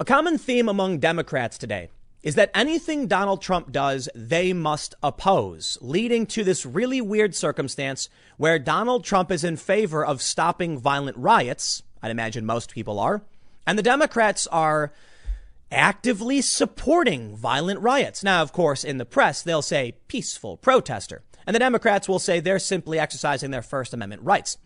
A common theme among Democrats today is that anything Donald Trump does, they must oppose, leading to this really weird circumstance where Donald Trump is in favor of stopping violent riots. I'd imagine most people are. And the Democrats are actively supporting violent riots. Now, of course, in the press, they'll say peaceful protester. And the Democrats will say they're simply exercising their First Amendment rights.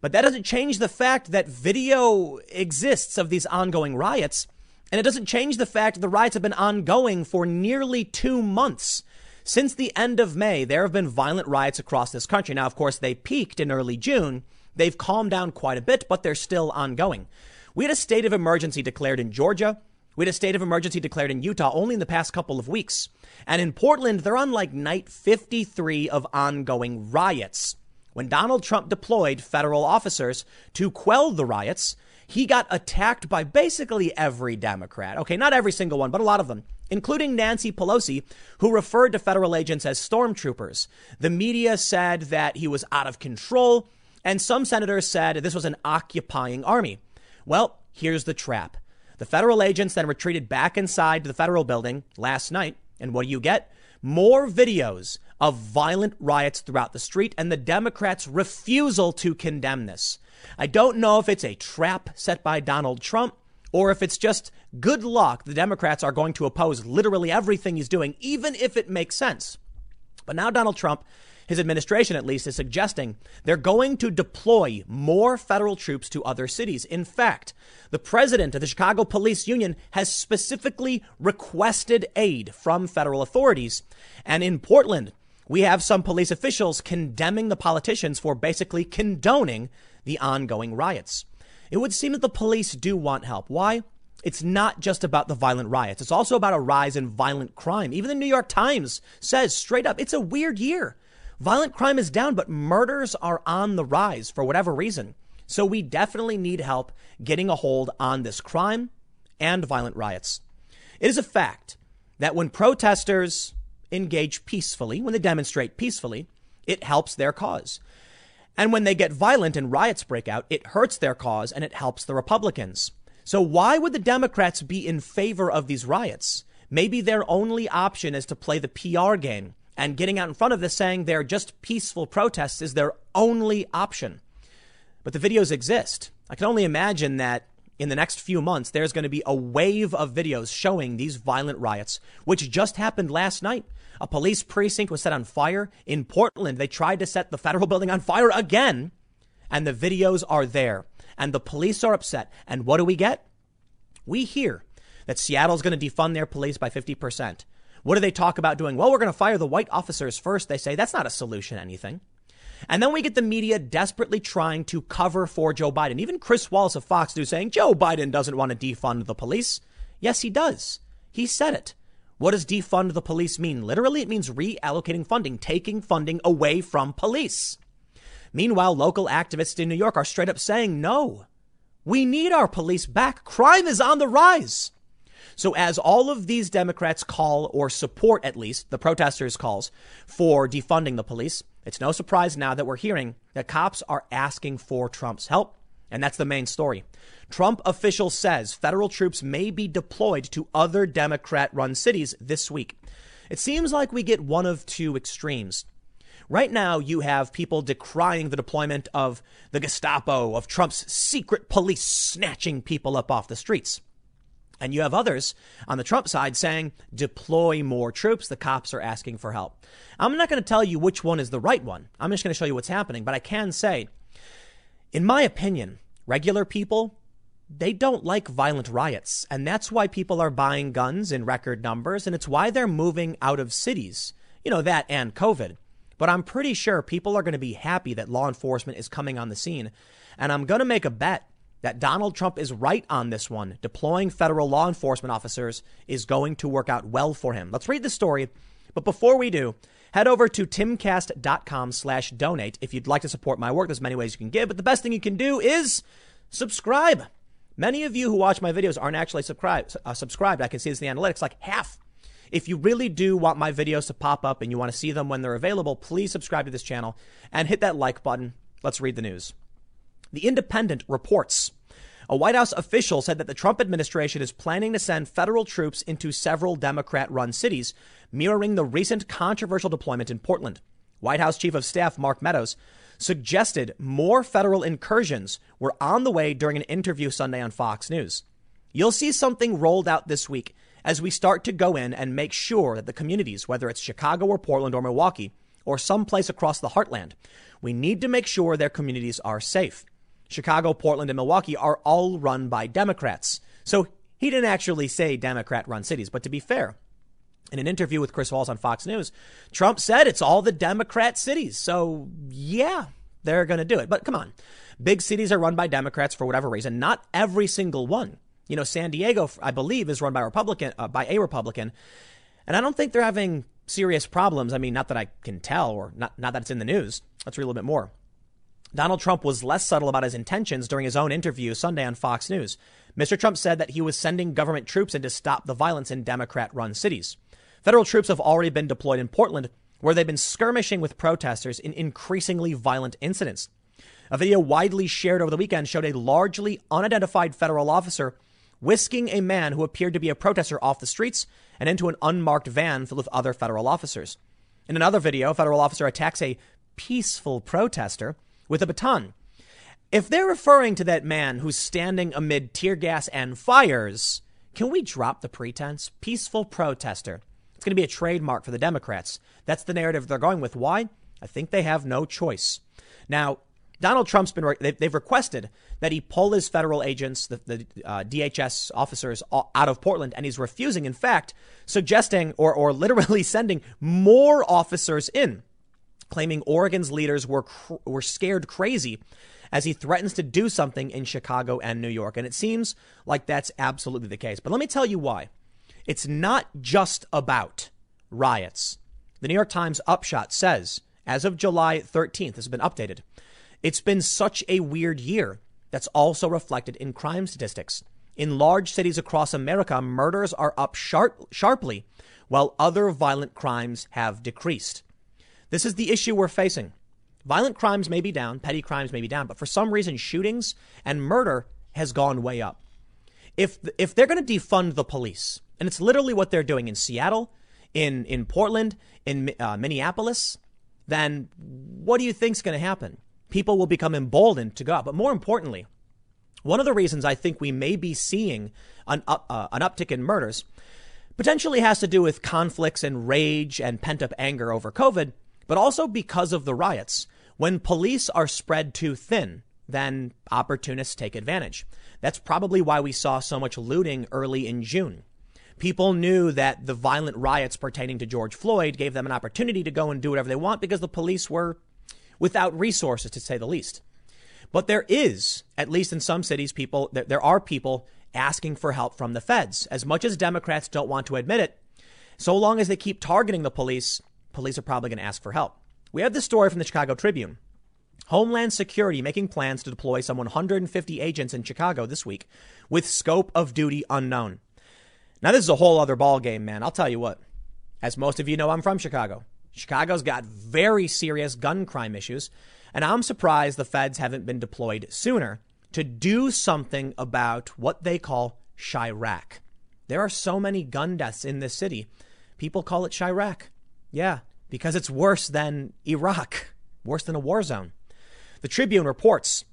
But that doesn't change the fact that video exists of these ongoing riots. And it doesn't change the fact the riots have been ongoing for nearly two months. Since the end of May, there have been violent riots across this country. Now, of course, they peaked in early June. They've calmed down quite a bit, but they're still ongoing. We had a state of emergency declared in Georgia. We had a state of emergency declared in Utah only in the past couple of weeks. And in Portland, they're on like night 53 of ongoing riots. When Donald Trump deployed federal officers to quell the riots, he got attacked by basically every Democrat. Okay, not every single one, but a lot of them, including Nancy Pelosi, who referred to federal agents as stormtroopers. The media said that he was out of control, and some senators said this was an occupying army. Well, here's the trap. The federal agents then retreated back inside the federal building last night, and what do you get? More videos of violent riots throughout the street and the Democrats' refusal to condemn this. I don't know if it's a trap set by Donald Trump or if it's just good luck. The Democrats are going to oppose literally everything he's doing, even if it makes sense. But now Donald Trump, his administration at least, is suggesting they're going to deploy more federal troops to other cities. In fact, the president of the Chicago Police Union has specifically requested aid from federal authorities. And in Portland, we have some police officials condemning the politicians for basically condoning the ongoing riots. It would seem that the police do want help. Why? It's not just about the violent riots. It's also about a rise in violent crime. Even the New York Times says straight up, it's a weird year. Violent crime is down, but murders are on the rise for whatever reason. So we definitely need help getting a hold on this crime and violent riots. It is a fact that when protesters engage peacefully, when they demonstrate peacefully, it helps their cause. And when they get violent and riots break out, it hurts their cause and it helps the Republicans. So why would the Democrats be in favor of these riots? Maybe their only option is to play the PR game and getting out in front of this saying they're just peaceful protests is their only option. But the videos exist. I can only imagine that in the next few months, there's going to be a wave of videos showing these violent riots, which just happened last night. A police precinct was set on fire in Portland. They tried to set the federal building on fire again, and the videos are there. And the police are upset. And what do we get? We hear that Seattle's going to defund their police by 50%. What do they talk about doing? Well, we're going to fire the white officers first. They say that's not a solution anything. And then we get the media desperately trying to cover for Joe Biden. Even Chris Wallace of Fox News saying Joe Biden doesn't want to defund the police. Yes, he does. He said it. What does defund the police mean? Literally, it means reallocating funding, taking funding away from police. Meanwhile, local activists in New York are straight up saying, no, we need our police back. Crime is on the rise. So as all of these Democrats call or support at least the protesters calls for defunding the police, it's no surprise now that we're hearing that cops are asking for Trump's help. And that's the main story. Trump official says federal troops may be deployed to other Democrat run cities this week. It seems like we get one of two extremes. Right now, you have people decrying the deployment of the Gestapo, of Trump's secret police snatching people up off the streets. And you have others on the Trump side saying, deploy more troops. The cops are asking for help. I'm not going to tell you which one is the right one. I'm just going to show you what's happening. But I can say in my opinion, regular people, they don't like violent riots. And that's why people are buying guns in record numbers. And it's why they're moving out of cities. You know, that and COVID. But I'm pretty sure people are going to be happy that law enforcement is coming on the scene. And I'm going to make a bet that Donald Trump is right on this one. Deploying federal law enforcement officers is going to work out well for him. Let's read the story. But before we do, Head over to timcast.com slash donate if you'd like to support my work. There's many ways you can give, but the best thing you can do is subscribe. Many of you who watch my videos aren't actually subscribed. Uh, subscribed. I can see this in the analytics, like half. If you really do want my videos to pop up and you want to see them when they're available, please subscribe to this channel and hit that like button. Let's read the news. The Independent reports A White House official said that the Trump administration is planning to send federal troops into several Democrat run cities, mirroring the recent controversial deployment in Portland. White House Chief of Staff Mark Meadows suggested more federal incursions were on the way during an interview Sunday on Fox News. You'll see something rolled out this week as we start to go in and make sure that the communities, whether it's Chicago or Portland or Milwaukee or someplace across the heartland, we need to make sure their communities are safe. Chicago, Portland, and Milwaukee are all run by Democrats. So he didn't actually say Democrat run cities, but to be fair, in an interview with Chris Wallace on Fox News, Trump said it's all the Democrat cities. So yeah, they're going to do it. But come on. Big cities are run by Democrats for whatever reason. Not every single one. You know, San Diego, I believe, is run by Republican uh, by a Republican, and I don't think they're having serious problems. I mean, not that I can tell, or not not that it's in the news. Let's read a little bit more. Donald Trump was less subtle about his intentions during his own interview Sunday on Fox News. Mr. Trump said that he was sending government troops in to stop the violence in Democrat run cities. Federal troops have already been deployed in Portland, where they've been skirmishing with protesters in increasingly violent incidents. A video widely shared over the weekend showed a largely unidentified federal officer whisking a man who appeared to be a protester off the streets and into an unmarked van filled with other federal officers. In another video, a federal officer attacks a peaceful protester with a baton. If they're referring to that man who's standing amid tear gas and fires, can we drop the pretense? Peaceful protester. It's going to be a trademark for the Democrats. That's the narrative they're going with. Why? I think they have no choice. Now, Donald Trump's been, they've requested that he pull his federal agents, the, the uh, DHS officers out of Portland, and he's refusing, in fact, suggesting or, or literally sending more officers in, claiming Oregon's leaders were, cr- were scared crazy as he threatens to do something in Chicago and New York. And it seems like that's absolutely the case. But let me tell you why. It's not just about riots. The New York Times upshot says, as of July 13th, this has been updated. It's been such a weird year that's also reflected in crime statistics. In large cities across America, murders are up sharp, sharply, while other violent crimes have decreased. This is the issue we're facing. Violent crimes may be down, petty crimes may be down, but for some reason, shootings and murder has gone way up. If, if they're going to defund the police, and it's literally what they're doing in Seattle, in, in Portland, in uh, Minneapolis, then what do you think is going to happen? people will become emboldened to go out. But more importantly, one of the reasons I think we may be seeing an, uh, an uptick in murders potentially has to do with conflicts and rage and pent up anger over COVID, but also because of the riots. When police are spread too thin, then opportunists take advantage. That's probably why we saw so much looting early in June. People knew that the violent riots pertaining to George Floyd gave them an opportunity to go and do whatever they want because the police were without resources, to say the least. But there is, at least in some cities, people, there, are people asking for help from the feds. As much as Democrats don't want to admit it, so long as they keep targeting the police, police are probably going to ask for help. We have this story from the Chicago Tribune. Homeland Security making plans to deploy some 150 agents in Chicago this week with scope of duty unknown. Now, this is a whole other ballgame, man. I'll tell you what. As most of you know, I'm from Chicago. Chicago's got very serious gun crime issues, and I'm surprised the feds haven't been deployed sooner to do something about what they call Chiraq. There are so many gun deaths in this city. People call it Chiraq. Yeah, because it's worse than Iraq, worse than a war zone. The Tribune reports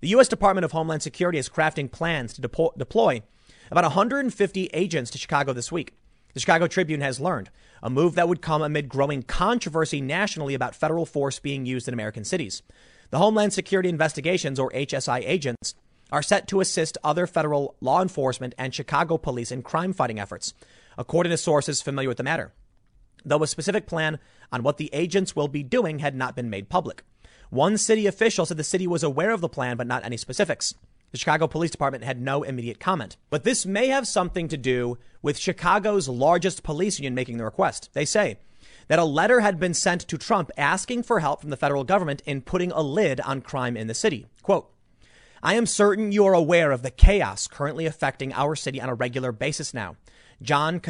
the U.S. Department of Homeland Security is crafting plans to deploy about 150 agents to Chicago this week. The Chicago Tribune has learned a move that would come amid growing controversy nationally about federal force being used in American cities. The Homeland Security Investigations, or HSI agents, are set to assist other federal law enforcement and Chicago police in crime fighting efforts, according to sources familiar with the matter. Though a specific plan on what the agents will be doing had not been made public. One city official said the city was aware of the plan, but not any specifics. The Chicago Police Department had no immediate comment. But this may have something to do with Chicago's largest police union making the request. They say that a letter had been sent to Trump asking for help from the federal government in putting a lid on crime in the city. Quote, I am certain you are aware of the chaos currently affecting our city on a regular basis now. John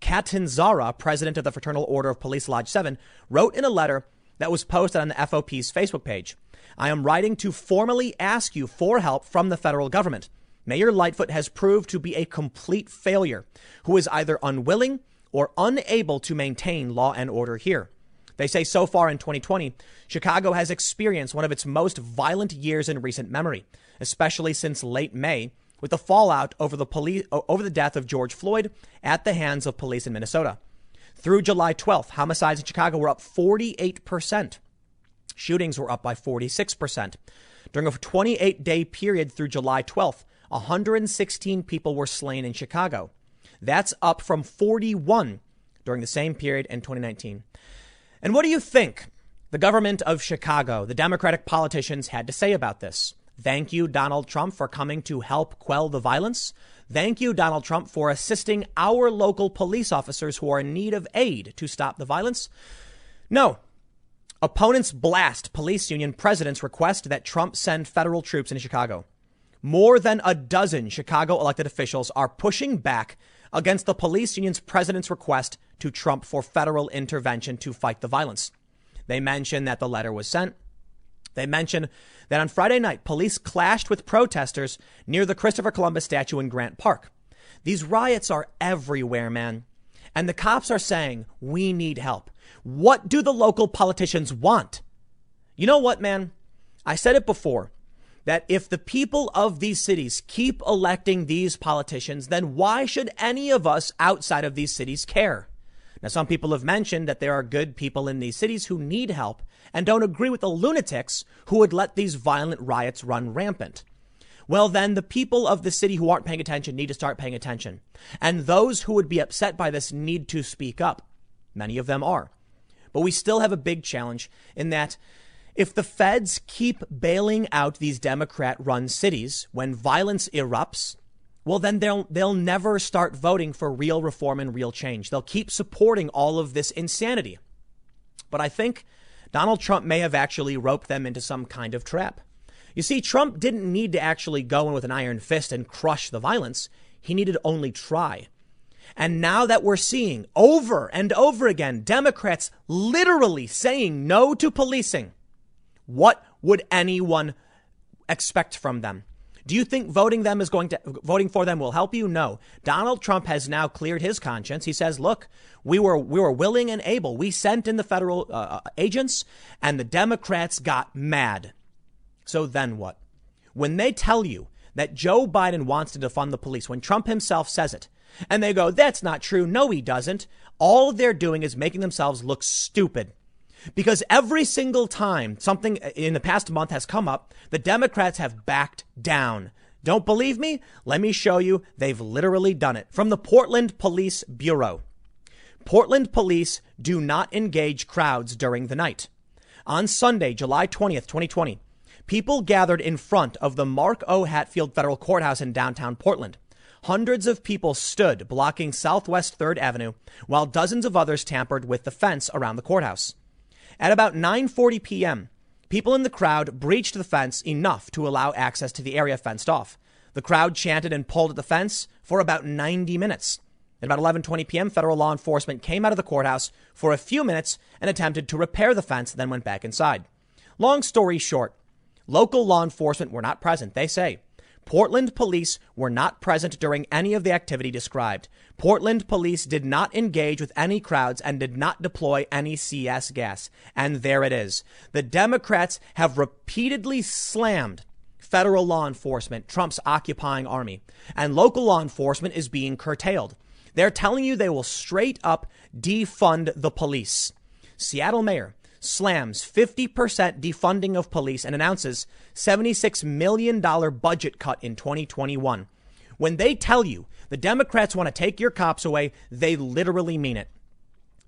Catanzara, president of the Fraternal Order of Police Lodge 7, wrote in a letter that was posted on the FOP's Facebook page. I am writing to formally ask you for help from the federal government. Mayor Lightfoot has proved to be a complete failure who is either unwilling or unable to maintain law and order here. They say so far in 2020, Chicago has experienced one of its most violent years in recent memory, especially since late May, with the fallout over the police over the death of George Floyd at the hands of police in Minnesota. Through July 12th, homicides in Chicago were up 48%. Shootings were up by 46%. During a 28 day period through July 12th, 116 people were slain in Chicago. That's up from 41 during the same period in 2019. And what do you think the government of Chicago, the Democratic politicians had to say about this? Thank you, Donald Trump, for coming to help quell the violence. Thank you, Donald Trump, for assisting our local police officers who are in need of aid to stop the violence. No. Opponents blast police union president's request that Trump send federal troops into Chicago. More than a dozen Chicago elected officials are pushing back against the police union's president's request to Trump for federal intervention to fight the violence. They mention that the letter was sent. They mention that on Friday night, police clashed with protesters near the Christopher Columbus statue in Grant Park. These riots are everywhere, man. And the cops are saying, we need help. What do the local politicians want? You know what, man? I said it before that if the people of these cities keep electing these politicians, then why should any of us outside of these cities care? Now, some people have mentioned that there are good people in these cities who need help and don't agree with the lunatics who would let these violent riots run rampant. Well, then the people of the city who aren't paying attention need to start paying attention. And those who would be upset by this need to speak up. Many of them are. But we still have a big challenge in that if the feds keep bailing out these Democrat run cities when violence erupts, well, then they'll, they'll never start voting for real reform and real change. They'll keep supporting all of this insanity. But I think Donald Trump may have actually roped them into some kind of trap. You see, Trump didn't need to actually go in with an iron fist and crush the violence. He needed only try. And now that we're seeing over and over again Democrats literally saying no to policing, what would anyone expect from them? Do you think voting them is going to voting for them will help you? No. Donald Trump has now cleared his conscience. He says, "Look, we were we were willing and able. We sent in the federal uh, uh, agents, and the Democrats got mad. So then what? When they tell you that Joe Biden wants to defund the police, when Trump himself says it, and they go, "That's not true. No, he doesn't." All they're doing is making themselves look stupid. Because every single time something in the past month has come up, the Democrats have backed down. Don't believe me? Let me show you. They've literally done it. From the Portland Police Bureau. Portland police do not engage crowds during the night. On Sunday, July 20th, 2020, people gathered in front of the Mark O. Hatfield Federal Courthouse in downtown Portland. Hundreds of people stood blocking Southwest 3rd Avenue while dozens of others tampered with the fence around the courthouse. At about 9:40 p.m., people in the crowd breached the fence enough to allow access to the area fenced off. The crowd chanted and pulled at the fence for about 90 minutes. At about 11:20 p.m., federal law enforcement came out of the courthouse for a few minutes and attempted to repair the fence, then went back inside. Long story short, local law enforcement were not present, they say. Portland police were not present during any of the activity described. Portland police did not engage with any crowds and did not deploy any CS gas. And there it is. The Democrats have repeatedly slammed federal law enforcement, Trump's occupying army, and local law enforcement is being curtailed. They're telling you they will straight up defund the police. Seattle Mayor slams 50% defunding of police and announces $76 million budget cut in 2021. When they tell you the Democrats want to take your cops away, they literally mean it.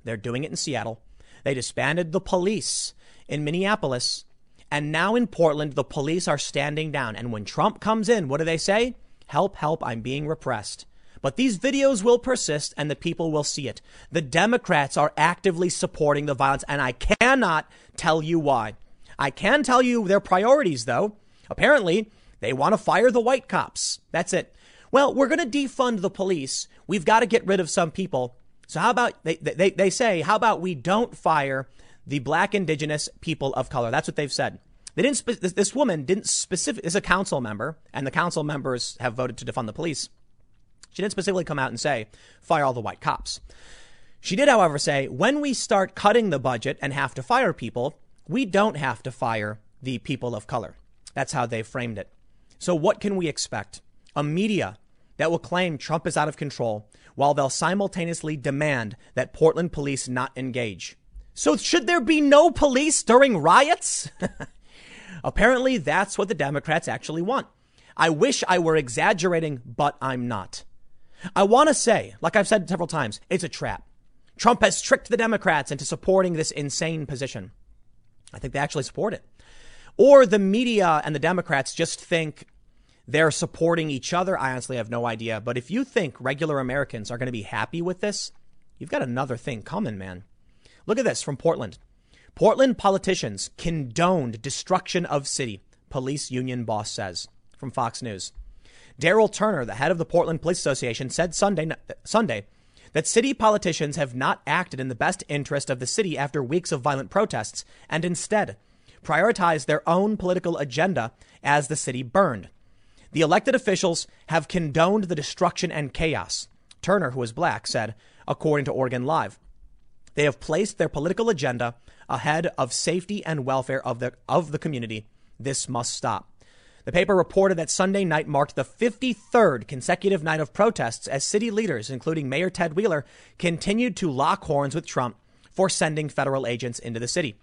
They're doing it in Seattle. They disbanded the police in Minneapolis. And now in Portland, the police are standing down. And when Trump comes in, what do they say? Help, help, I'm being repressed. But these videos will persist and the people will see it. The Democrats are actively supporting the violence, and I cannot tell you why. I can tell you their priorities, though. Apparently, they want to fire the white cops. That's it. Well, we're going to defund the police. We've got to get rid of some people. So how about they, they, they say, how about we don't fire the black indigenous people of color? That's what they've said. They didn't. This woman didn't specific. Is a council member, and the council members have voted to defund the police. She didn't specifically come out and say fire all the white cops. She did, however, say when we start cutting the budget and have to fire people, we don't have to fire the people of color. That's how they framed it. So, what can we expect? A media that will claim Trump is out of control while they'll simultaneously demand that Portland police not engage. So, should there be no police during riots? Apparently, that's what the Democrats actually want. I wish I were exaggerating, but I'm not. I want to say, like I've said several times, it's a trap. Trump has tricked the Democrats into supporting this insane position. I think they actually support it. Or the media and the Democrats just think they're supporting each other. I honestly have no idea. But if you think regular Americans are going to be happy with this, you've got another thing coming, man. Look at this from Portland. Portland politicians condoned destruction of city, police union boss says from Fox News. Daryl Turner, the head of the Portland Police Association, said Sunday, Sunday that city politicians have not acted in the best interest of the city after weeks of violent protests and instead prioritized their own political agenda as the city burned. The elected officials have condoned the destruction and chaos. Turner, who is black, said, according to Oregon Live. They have placed their political agenda ahead of safety and welfare of the, of the community. This must stop. The paper reported that Sunday night marked the 53rd consecutive night of protests as city leaders, including Mayor Ted Wheeler, continued to lock horns with Trump for sending federal agents into the city.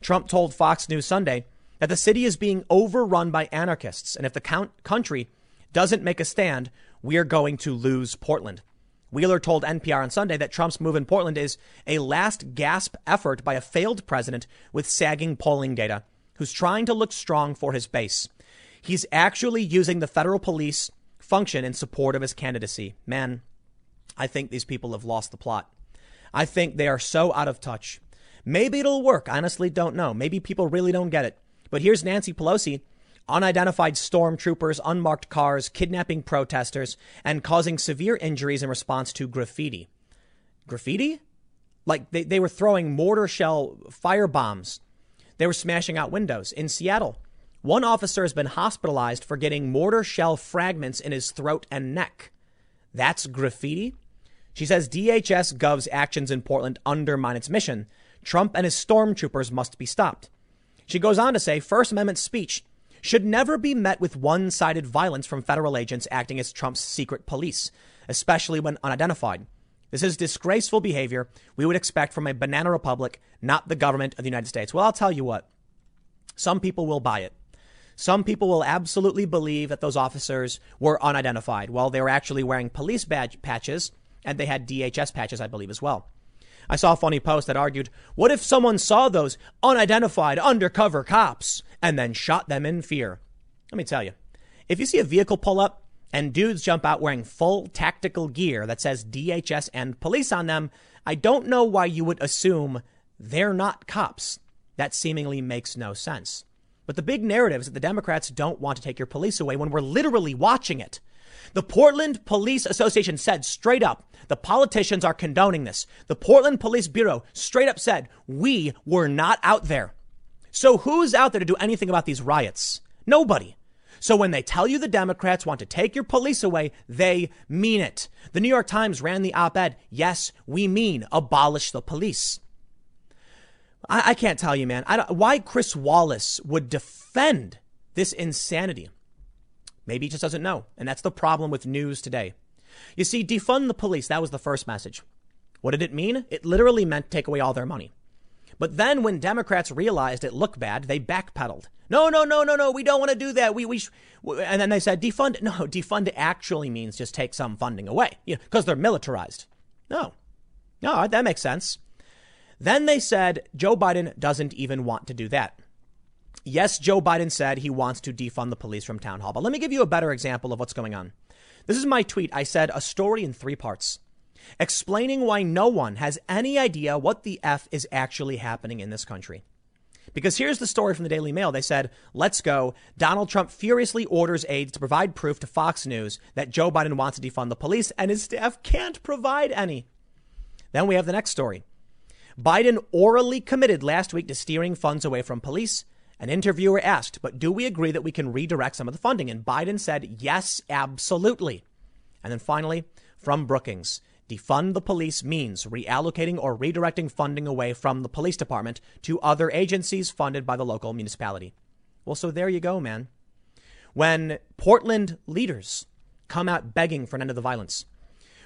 Trump told Fox News Sunday that the city is being overrun by anarchists, and if the count- country doesn't make a stand, we're going to lose Portland. Wheeler told NPR on Sunday that Trump's move in Portland is a last gasp effort by a failed president with sagging polling data who's trying to look strong for his base. He's actually using the federal police function in support of his candidacy. Man, I think these people have lost the plot. I think they are so out of touch. Maybe it'll work. Honestly, don't know. Maybe people really don't get it. But here's Nancy Pelosi, unidentified stormtroopers, unmarked cars, kidnapping protesters, and causing severe injuries in response to graffiti. Graffiti? Like they, they were throwing mortar shell fire bombs. They were smashing out windows in Seattle. One officer has been hospitalized for getting mortar shell fragments in his throat and neck. That's graffiti? She says DHS Gov's actions in Portland undermine its mission. Trump and his stormtroopers must be stopped. She goes on to say First Amendment speech should never be met with one sided violence from federal agents acting as Trump's secret police, especially when unidentified. This is disgraceful behavior we would expect from a banana republic, not the government of the United States. Well, I'll tell you what, some people will buy it. Some people will absolutely believe that those officers were unidentified. Well, they were actually wearing police badge patches and they had DHS patches, I believe, as well. I saw a funny post that argued, what if someone saw those unidentified undercover cops and then shot them in fear? Let me tell you, if you see a vehicle pull up and dudes jump out wearing full tactical gear that says DHS and police on them, I don't know why you would assume they're not cops. That seemingly makes no sense. But the big narrative is that the Democrats don't want to take your police away when we're literally watching it. The Portland Police Association said straight up, the politicians are condoning this. The Portland Police Bureau straight up said, we were not out there. So who's out there to do anything about these riots? Nobody. So when they tell you the Democrats want to take your police away, they mean it. The New York Times ran the op-ed. Yes, we mean abolish the police. I, I can't tell you, man. why Chris Wallace would defend this insanity. Maybe he just doesn't know. And that's the problem with news today. You see, defund the police. That was the first message. What did it mean? It literally meant take away all their money. But then when Democrats realized it looked bad, they backpedaled. No, no, no, no, no. We don't want to do that. We, we, sh-. and then they said defund. No, defund actually means just take some funding away, you know, because they're militarized. No, no, that makes sense. Then they said Joe Biden doesn't even want to do that. Yes, Joe Biden said he wants to defund the police from town hall. But let me give you a better example of what's going on. This is my tweet. I said a story in three parts explaining why no one has any idea what the F is actually happening in this country. Because here's the story from the Daily Mail. They said, let's go. Donald Trump furiously orders aides to provide proof to Fox News that Joe Biden wants to defund the police and his staff can't provide any. Then we have the next story. Biden orally committed last week to steering funds away from police An interviewer asked, but do we agree that we can redirect some of the funding? And Biden said, yes, absolutely. And then finally, from Brookings, defund the police means reallocating or redirecting funding away from the police department to other agencies funded by the local municipality. Well, so there you go, man. When Portland leaders come out begging for an end to the violence,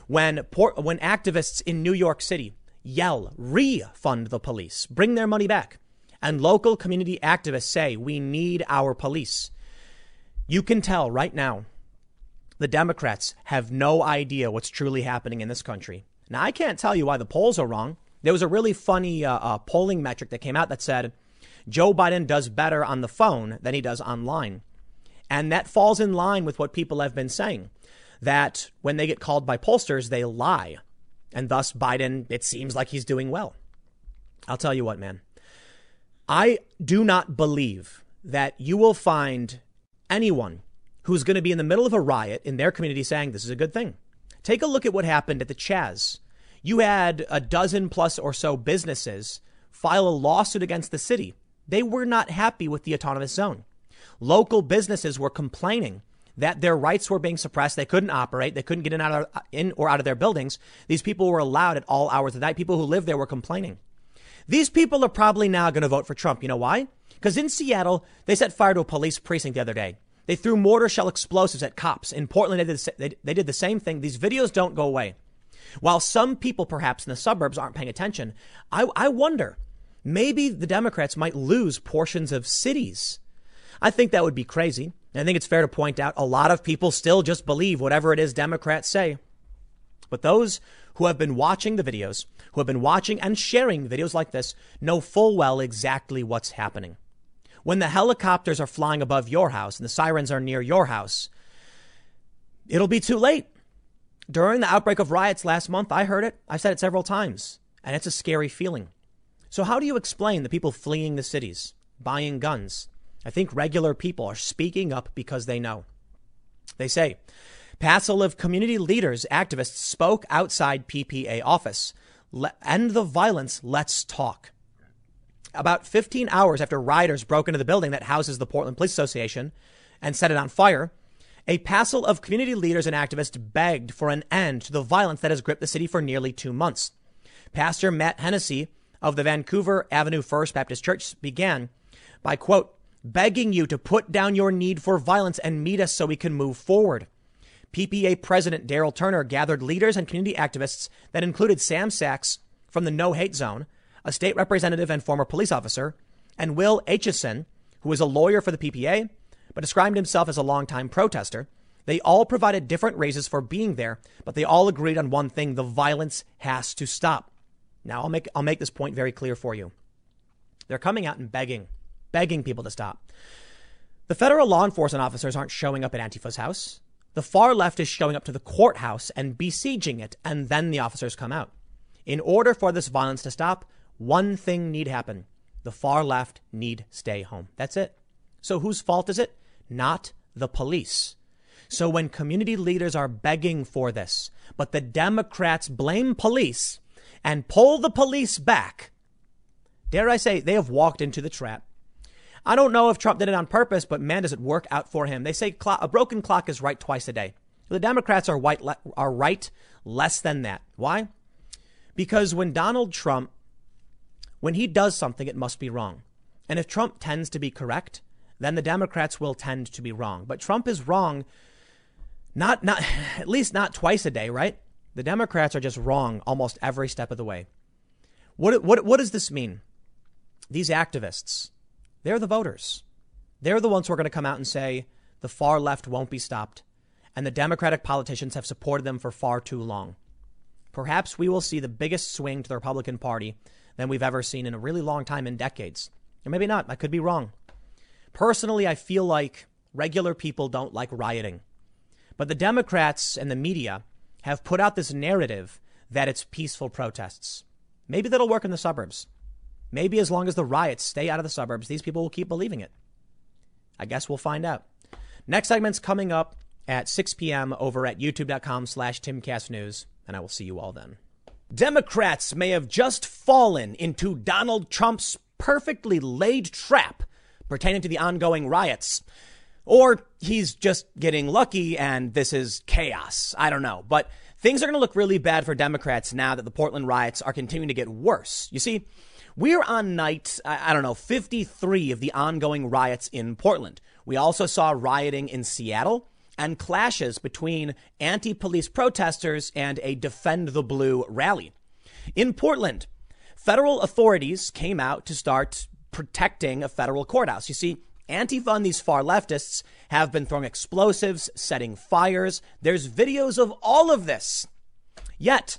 when, Port- when activists in New York City yell, refund the police, bring their money back, and local community activists say, we need our police, you can tell right now the Democrats have no idea what's truly happening in this country. Now, I can't tell you why the polls are wrong. There was a really funny uh, uh, polling metric that came out that said Joe Biden does better on the phone than he does online. And that falls in line with what people have been saying that when they get called by pollsters, they lie. And thus, Biden, it seems like he's doing well. I'll tell you what, man. I do not believe that you will find anyone who's going to be in the middle of a riot in their community saying this is a good thing. Take a look at what happened at the Chaz. You had a dozen plus or so businesses file a lawsuit against the city. They were not happy with the autonomous zone. Local businesses were complaining that their rights were being suppressed. They couldn't operate. They couldn't get in, out of, in or out of their buildings. These people were allowed at all hours of the night. People who lived there were complaining. These people are probably now going to vote for Trump. You know why? Because in Seattle, they set fire to a police precinct the other day. They threw mortar shell explosives at cops. In Portland, they did, the, they, they did the same thing. These videos don't go away. While some people, perhaps in the suburbs, aren't paying attention, I, I wonder maybe the Democrats might lose portions of cities. I think that would be crazy. I think it's fair to point out a lot of people still just believe whatever it is Democrats say. But those who have been watching the videos, who have been watching and sharing videos like this, know full well exactly what's happening. When the helicopters are flying above your house and the sirens are near your house, it'll be too late. During the outbreak of riots last month, I heard it. I've said it several times, and it's a scary feeling. So, how do you explain the people fleeing the cities, buying guns? I think regular people are speaking up because they know. They say, passive community leaders, activists spoke outside PPA office. Le- end the violence. Let's talk. About 15 hours after rioters broke into the building that houses the Portland Police Association and set it on fire, a passel of community leaders and activists begged for an end to the violence that has gripped the city for nearly two months. Pastor Matt Hennessee of the Vancouver Avenue First Baptist Church began by, quote, begging you to put down your need for violence and meet us so we can move forward. PPA President Daryl Turner gathered leaders and community activists that included Sam Sachs from the No Hate Zone, a state representative and former police officer, and Will Aitchison, who is a lawyer for the PPA, but described himself as a longtime protester. They all provided different reasons for being there, but they all agreed on one thing the violence has to stop. Now, I'll make, I'll make this point very clear for you. They're coming out and begging, begging people to stop. The federal law enforcement officers aren't showing up at Antifa's house. The far left is showing up to the courthouse and besieging it, and then the officers come out. In order for this violence to stop, one thing need happen. The far left need stay home. That's it. So whose fault is it? Not the police. So when community leaders are begging for this, but the Democrats blame police and pull the police back, dare I say, they have walked into the trap. I don't know if Trump did it on purpose, but man, does it work out for him. They say a broken clock is right twice a day. The Democrats are, white, are right less than that. Why? Because when Donald Trump when he does something, it must be wrong. And if Trump tends to be correct, then the Democrats will tend to be wrong. But Trump is wrong, not, not, at least not twice a day, right? The Democrats are just wrong almost every step of the way. What, what, what does this mean? These activists, they're the voters. They're the ones who are going to come out and say the far left won't be stopped. And the Democratic politicians have supported them for far too long. Perhaps we will see the biggest swing to the Republican Party than we've ever seen in a really long time in decades. Or maybe not. I could be wrong. Personally, I feel like regular people don't like rioting. But the Democrats and the media have put out this narrative that it's peaceful protests. Maybe that'll work in the suburbs. Maybe as long as the riots stay out of the suburbs, these people will keep believing it. I guess we'll find out. Next segment's coming up at 6 p.m. over at youtube.com slash timcastnews, and I will see you all then. Democrats may have just fallen into Donald Trump's perfectly laid trap, pertaining to the ongoing riots. Or he's just getting lucky and this is chaos. I don't know. But things are going to look really bad for Democrats now that the Portland riots are continuing to get worse. You see, we're on night, I don't know, 53 of the ongoing riots in Portland. We also saw rioting in Seattle and clashes between anti police protesters and a Defend the Blue rally. In Portland, federal authorities came out to start protecting a federal courthouse. You see, Antifa and these far leftists have been throwing explosives, setting fires. There's videos of all of this. Yet,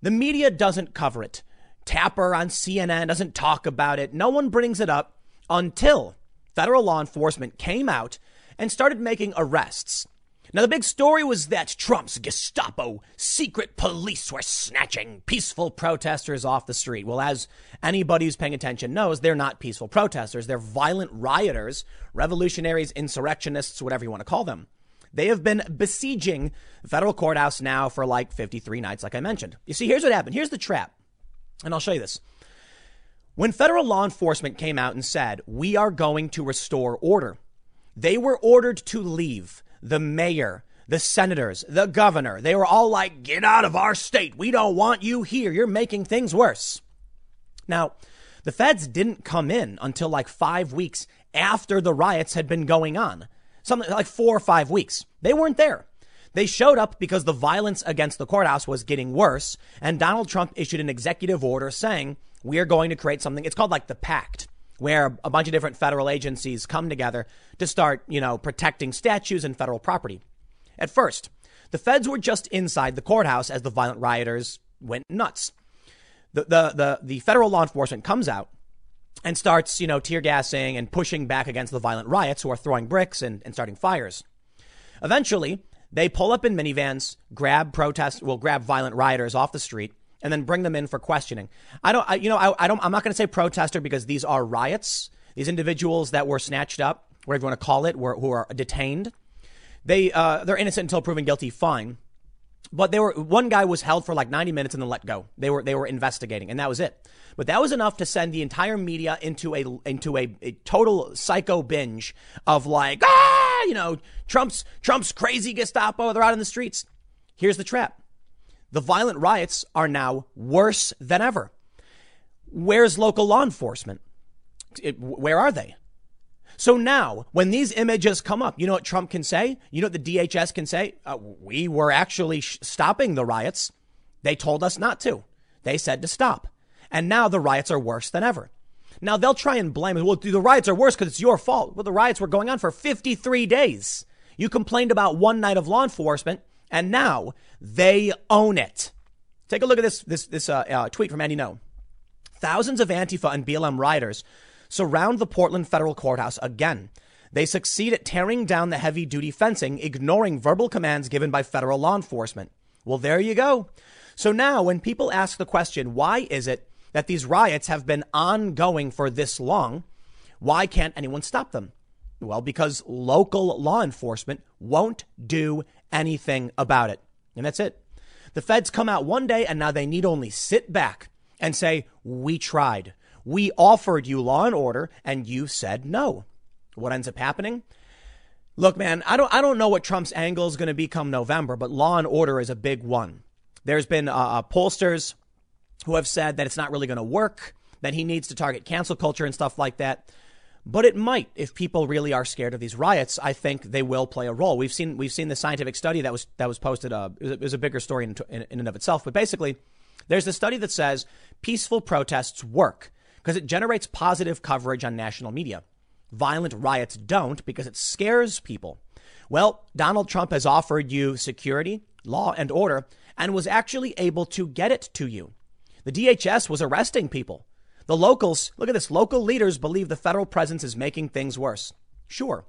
the media doesn't cover it. Tapper on CNN doesn't talk about it. No one brings it up until federal law enforcement came out and started making arrests. Now, the big story was that Trump's Gestapo secret police were snatching peaceful protesters off the street. Well, as anybody who's paying attention knows, they're not peaceful protesters. They're violent rioters, revolutionaries, insurrectionists, whatever you want to call them. They have been besieging the federal courthouse now for like 53 nights, like I mentioned. You see, here's what happened. Here's the trap. And I'll show you this. When federal law enforcement came out and said, we are going to restore order, they were ordered to leave. The mayor, the senators, the governor, they were all like, get out of our state. We don't want you here. You're making things worse. Now, the feds didn't come in until like five weeks after the riots had been going on. Something like four or five weeks. They weren't there. They showed up because the violence against the courthouse was getting worse, and Donald Trump issued an executive order saying, we are going to create something. It's called like the pact, where a bunch of different federal agencies come together to start, you know, protecting statues and federal property. At first, the feds were just inside the courthouse as the violent rioters went nuts. The, the, the, the federal law enforcement comes out and starts, you know, tear gassing and pushing back against the violent riots who are throwing bricks and, and starting fires. Eventually, they pull up in minivans, grab protest, will grab violent rioters off the street, and then bring them in for questioning. I don't, I, you know, I, I don't, I'm not going to say protester because these are riots. These individuals that were snatched up, whatever you want to call it, were, who are detained. They, uh, they're innocent until proven guilty. Fine. But they were, one guy was held for like 90 minutes and then let go. They were, they were investigating and that was it. But that was enough to send the entire media into a, into a, a total psycho binge of like, ah! You know, Trump's Trump's crazy Gestapo. They're out in the streets. Here's the trap: the violent riots are now worse than ever. Where's local law enforcement? It, where are they? So now, when these images come up, you know what Trump can say? You know what the DHS can say? Uh, we were actually sh- stopping the riots. They told us not to. They said to stop. And now the riots are worse than ever. Now they'll try and blame it. Well, the riots are worse because it's your fault. Well, the riots were going on for 53 days. You complained about one night of law enforcement, and now they own it. Take a look at this this this uh, uh, tweet from Andy Ngo. Thousands of Antifa and BLM rioters surround the Portland federal courthouse again. They succeed at tearing down the heavy duty fencing, ignoring verbal commands given by federal law enforcement. Well, there you go. So now, when people ask the question, why is it that these riots have been ongoing for this long. Why can't anyone stop them? Well, because local law enforcement won't do anything about it. And that's it. The feds come out one day and now they need only sit back and say, We tried. We offered you law and order and you said no. What ends up happening? Look, man, I don't, I don't know what Trump's angle is going to be come November, but law and order is a big one. There's been uh, uh pollsters who have said that it's not really going to work, that he needs to target cancel culture and stuff like that. But it might if people really are scared of these riots. I think they will play a role. We've seen we've seen the scientific study that was that was posted. Uh, it, was a, it was a bigger story in, in, in and of itself, but basically, there's a study that says peaceful protests work because it generates positive coverage on national media. Violent riots don't because it scares people. Well, Donald Trump has offered you security, law, and order, and was actually able to get it to you. The DHS was arresting people. The locals, look at this, local leaders believe the federal presence is making things worse. Sure.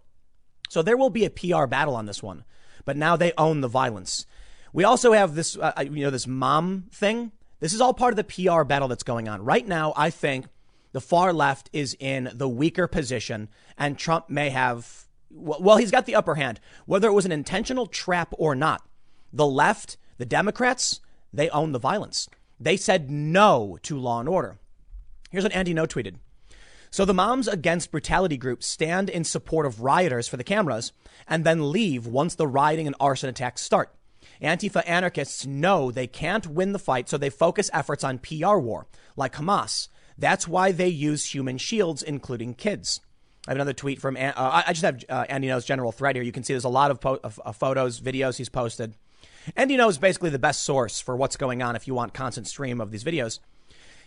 So there will be a PR battle on this one, but now they own the violence. We also have this, uh, uh you know, this mom thing. This is all part of the PR battle that's going on. Right now, I think the far left is in the weaker position and Trump may have, well, he's got the upper hand. Whether it was an intentional trap or not, the left, the Democrats, they own the violence. They said no to law and order. Here's what Andy Ngo tweeted. So the Moms Against Brutality group stand in support of rioters for the cameras and then leave once the rioting and arson attacks start. Antifa anarchists know they can't win the fight, so they focus efforts on PR war, like Hamas. That's why they use human shields, including kids. I have another tweet from, uh, I just have uh, Andy Ngo's general thread here. You can see there's a lot of, po- of, of photos, videos he's posted. Andy Ngo is basically the best source for what's going on if you want constant stream of these videos.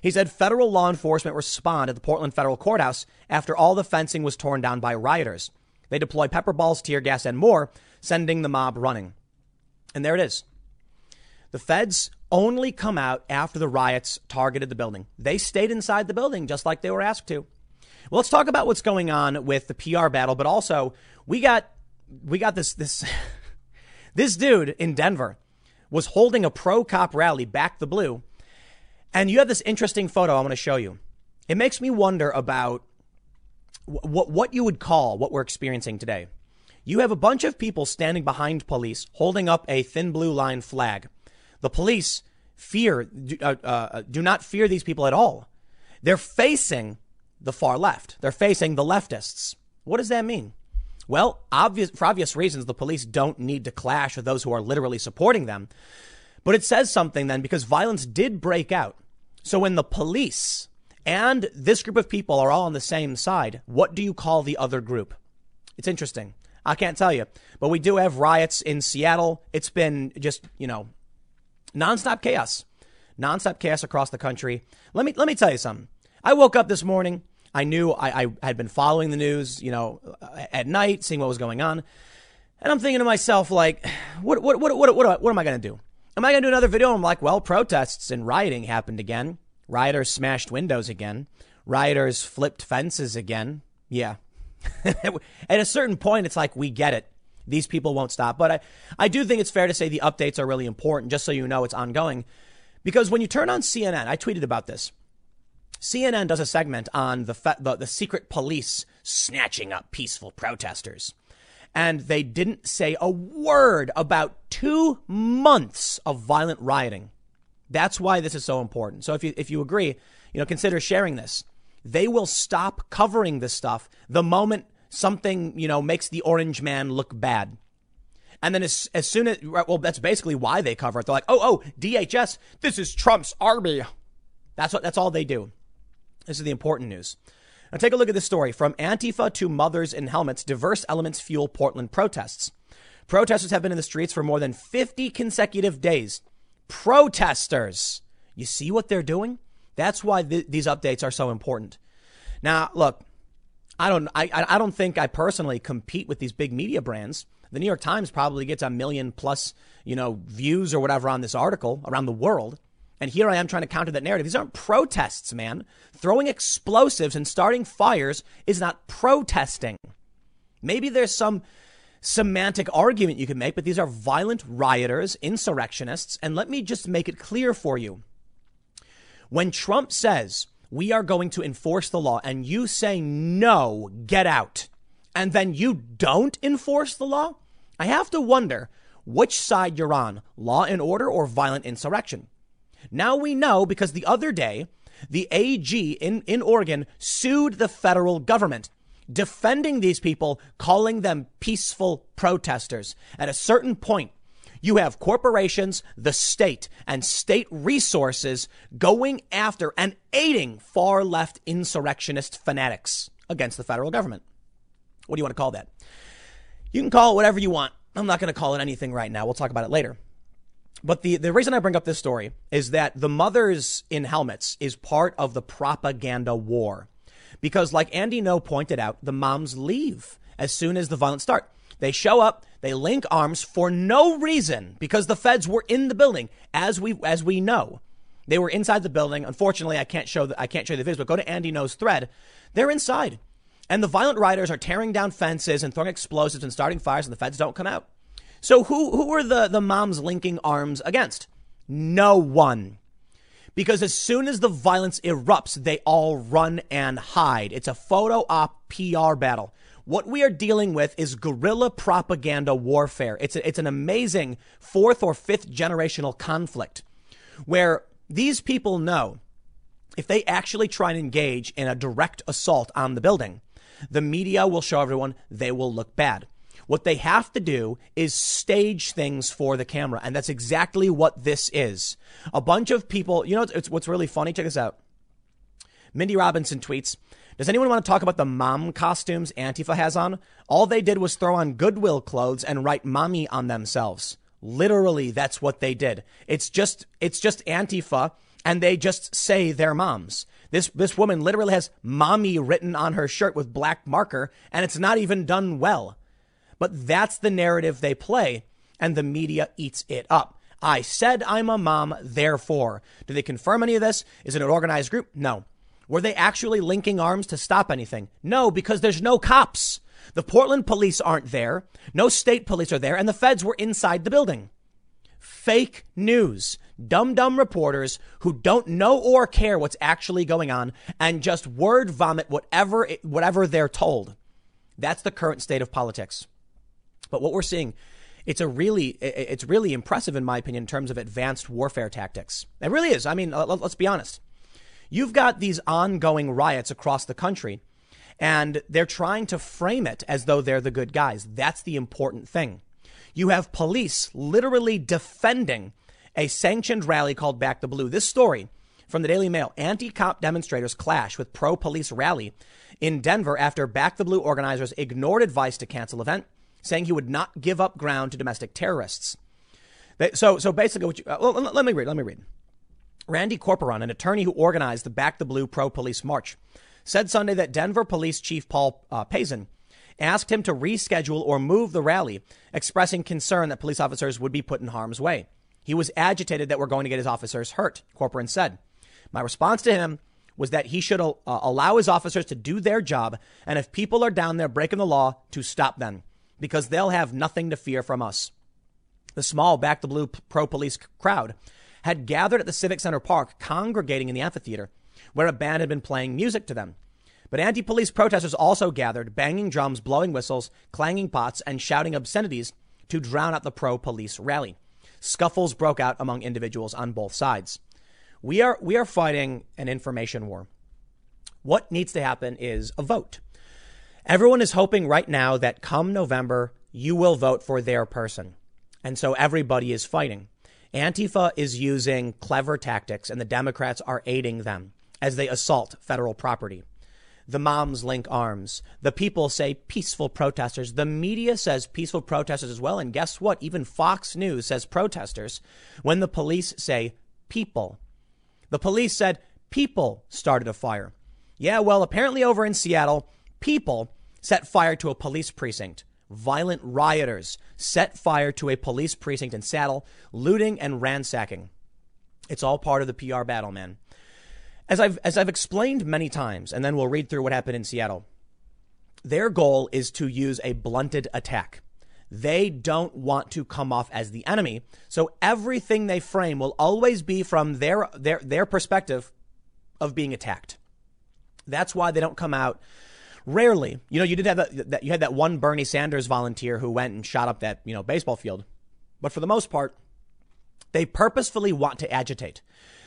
He said federal law enforcement responded at the Portland Federal Courthouse after all the fencing was torn down by rioters. They deployed pepper balls, tear gas, and more, sending the mob running. And there it is. The feds only come out after the riots targeted the building. They stayed inside the building just like they were asked to. Well, let's talk about what's going on with the PR battle, but also we got we got this this this dude in Denver was holding a pro cop rally back the blue. And you have this interesting photo I want to show you. It makes me wonder about what what you would call what we're experiencing today. You have a bunch of people standing behind police holding up a thin blue line flag. The police fear do, uh, uh, do not fear these people at all. They're facing the far left. They're facing the leftists. What does that mean? Well, obvious, for obvious reasons, the police don't need to clash with those who are literally supporting them. But it says something then because violence did break out. So when the police and this group of people are all on the same side, what do you call the other group? It's interesting. I can't tell you, but we do have riots in Seattle. It's been just, you know, nonstop chaos, nonstop chaos across the country. Let me, let me tell you something. I woke up this morning. I knew I, I had been following the news, you know, at night, seeing what was going on. And I'm thinking to myself, like, what, what, what, what, what, what am I going to do? Am I going to do another video? I'm like, well, protests and rioting happened again. Rioters smashed windows again. Rioters flipped fences again. Yeah. At a certain point, it's like, we get it. These people won't stop. But I, I do think it's fair to say the updates are really important, just so you know it's ongoing. Because when you turn on CNN, I tweeted about this. CNN does a segment on the, the, the secret police snatching up peaceful protesters. And they didn't say a word about two months of violent rioting. That's why this is so important. So if you, if you agree, you know, consider sharing this. They will stop covering this stuff the moment something, you know, makes the orange man look bad. And then as, as soon as, well, that's basically why they cover it. They're like, oh, oh, DHS, this is Trump's army. That's what, that's all they do. This is the important news. Now take a look at this story. From Antifa to mothers in helmets, diverse elements fuel Portland protests. Protesters have been in the streets for more than 50 consecutive days. Protesters. You see what they're doing? That's why th- these updates are so important. Now, look, I don't, I, I don't think I personally compete with these big media brands. The New York Times probably gets a million plus, you know, views or whatever on this article around the world. And here I am trying to counter that narrative. These aren't protests, man. Throwing explosives and starting fires is not protesting. Maybe there's some semantic argument you can make, but these are violent rioters, insurrectionists. And let me just make it clear for you. When Trump says we are going to enforce the law and you say no, get out, and then you don't enforce the law, I have to wonder which side you're on, law and order or violent insurrection. Now we know because the other day, the AG in, in Oregon sued the federal government, defending these people, calling them peaceful protesters. At a certain point, you have corporations, the state, and state resources going after and aiding far left insurrectionist fanatics against the federal government. What do you want to call that? You can call it whatever you want. I'm not going to call it anything right now. We'll talk about it later. But the, the reason I bring up this story is that the mothers in helmets is part of the propaganda war. Because, like Andy Ngo pointed out, the moms leave as soon as the violence start. They show up, they link arms for no reason because the feds were in the building, as we as we know. They were inside the building. Unfortunately, I can't show the, I can't show you the videos, but go to Andy Ngo's thread. They're inside. And the violent rioters are tearing down fences and throwing explosives and starting fires, and the feds don't come out. So who who were the, the moms linking arms against? No one. Because as soon as the violence erupts, they all run and hide. It's a photo op PR battle. What we are dealing with is guerrilla propaganda warfare. It's, a, it's an amazing fourth or fifth generational conflict where these people know if they actually try and engage in a direct assault on the building, the media will show everyone they will look bad. What they have to do is stage things for the camera. And that's exactly what this is. A bunch of people, you know, it's, what's really funny. Check this out. Mindy Robinson tweets, does anyone want to talk about the mom costumes Antifa has on? All they did was throw on Goodwill clothes and write mommy on themselves. Literally, that's what they did. It's just, it's just Antifa and they just say they're moms. This, this woman literally has mommy written on her shirt with black marker and it's not even done well. But that's the narrative they play and the media eats it up. I said I'm a mom, therefore. Do they confirm any of this? Is it an organized group? No. Were they actually linking arms to stop anything? No, because there's no cops. The Portland police aren't there. No state police are there, and the feds were inside the building. Fake news. Dumb, dumb reporters who don't know or care what's actually going on and just word vomit whatever, whatever they're told. That's the current state of politics. But what we're seeing, it's a really, it's really impressive in my opinion in terms of advanced warfare tactics. It really is. I mean, let's be honest. You've got these ongoing riots across the country and they're trying to frame it as though they're the good guys. That's the important thing. You have police literally defending a sanctioned rally called Back the Blue. This story from the Daily Mail anti cop demonstrators clash with pro police rally in Denver after Back the Blue organizers ignored advice to cancel event, saying he would not give up ground to domestic terrorists. so, so basically, you, uh, well, let me read. Let me read. Randy Corporon, an attorney who organized the Back the Blue pro police march, said Sunday that Denver Police Chief Paul uh, Pazen asked him to reschedule or move the rally, expressing concern that police officers would be put in harm's way. He was agitated that we're going to get his officers hurt, Corporon said. My response to him was that he should uh, allow his officers to do their job, and if people are down there breaking the law, to stop them, because they'll have nothing to fear from us. The small Back the Blue pro police crowd had gathered at the Civic Center Park, congregating in the amphitheater, where a band had been playing music to them. But anti police protesters also gathered, banging drums, blowing whistles, clanging pots, and shouting obscenities to drown out the pro police rally. Scuffles broke out among individuals on both sides. We are, we are fighting an information war. What needs to happen is a vote. Everyone is hoping right now that come November, you will vote for their person. And so everybody is fighting. Antifa is using clever tactics, and the Democrats are aiding them as they assault federal property. The moms link arms. The people say peaceful protesters. The media says peaceful protesters as well. And guess what? Even Fox News says protesters when the police say people. The police said people started a fire. Yeah, well, apparently over in Seattle, people set fire to a police precinct. Violent rioters set fire to a police precinct in Seattle, looting and ransacking. It's all part of the PR battle, man. As I've, as I've explained many times, and then we'll read through what happened in Seattle, their goal is to use a blunted attack. They don't want to come off as the enemy. So everything they frame will always be from their, their, their perspective of being attacked. That's why they don't come out rarely. You know, you did have that, you had that one Bernie Sanders volunteer who went and shot up that, you know, baseball field. But for the most part, they purposefully want to agitate.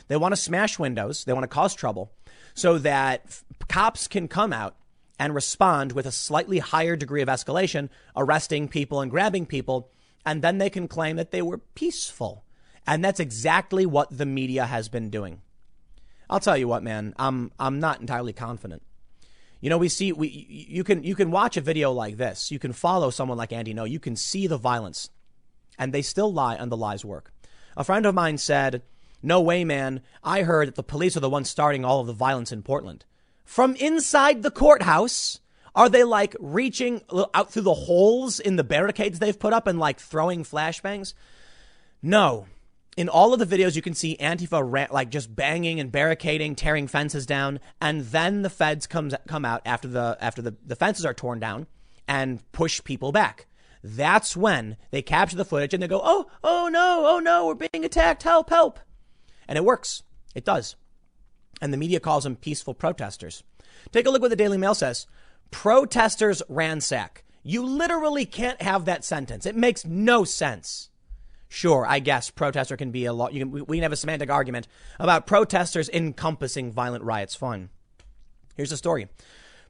They want to smash windows. They want to cause trouble so that f- cops can come out and respond with a slightly higher degree of escalation, arresting people and grabbing people. And then they can claim that they were peaceful. And that's exactly what the media has been doing. I'll tell you what, man, I'm, I'm not entirely confident. You know, we see, we, you can, you can watch a video like this. You can follow someone like Andy Ngo. You can see the violence and they still lie and the lies work. A friend of mine said, no way, man. I heard that the police are the ones starting all of the violence in Portland. From inside the courthouse, are they like reaching out through the holes in the barricades they've put up and like throwing flashbangs? No. In all of the videos, you can see Antifa like just banging and barricading, tearing fences down, and then the feds comes come out after the after the, the fences are torn down and push people back. That's when they capture the footage and they go, "Oh, oh no, oh no, we're being attacked! Help, help!" And it works. It does. And the media calls them peaceful protesters. Take a look what the Daily Mail says. Protesters ransack. You literally can't have that sentence. It makes no sense. Sure, I guess protester can be a lot. we can have a semantic argument about protesters encompassing violent riots. Fine. Here's the story.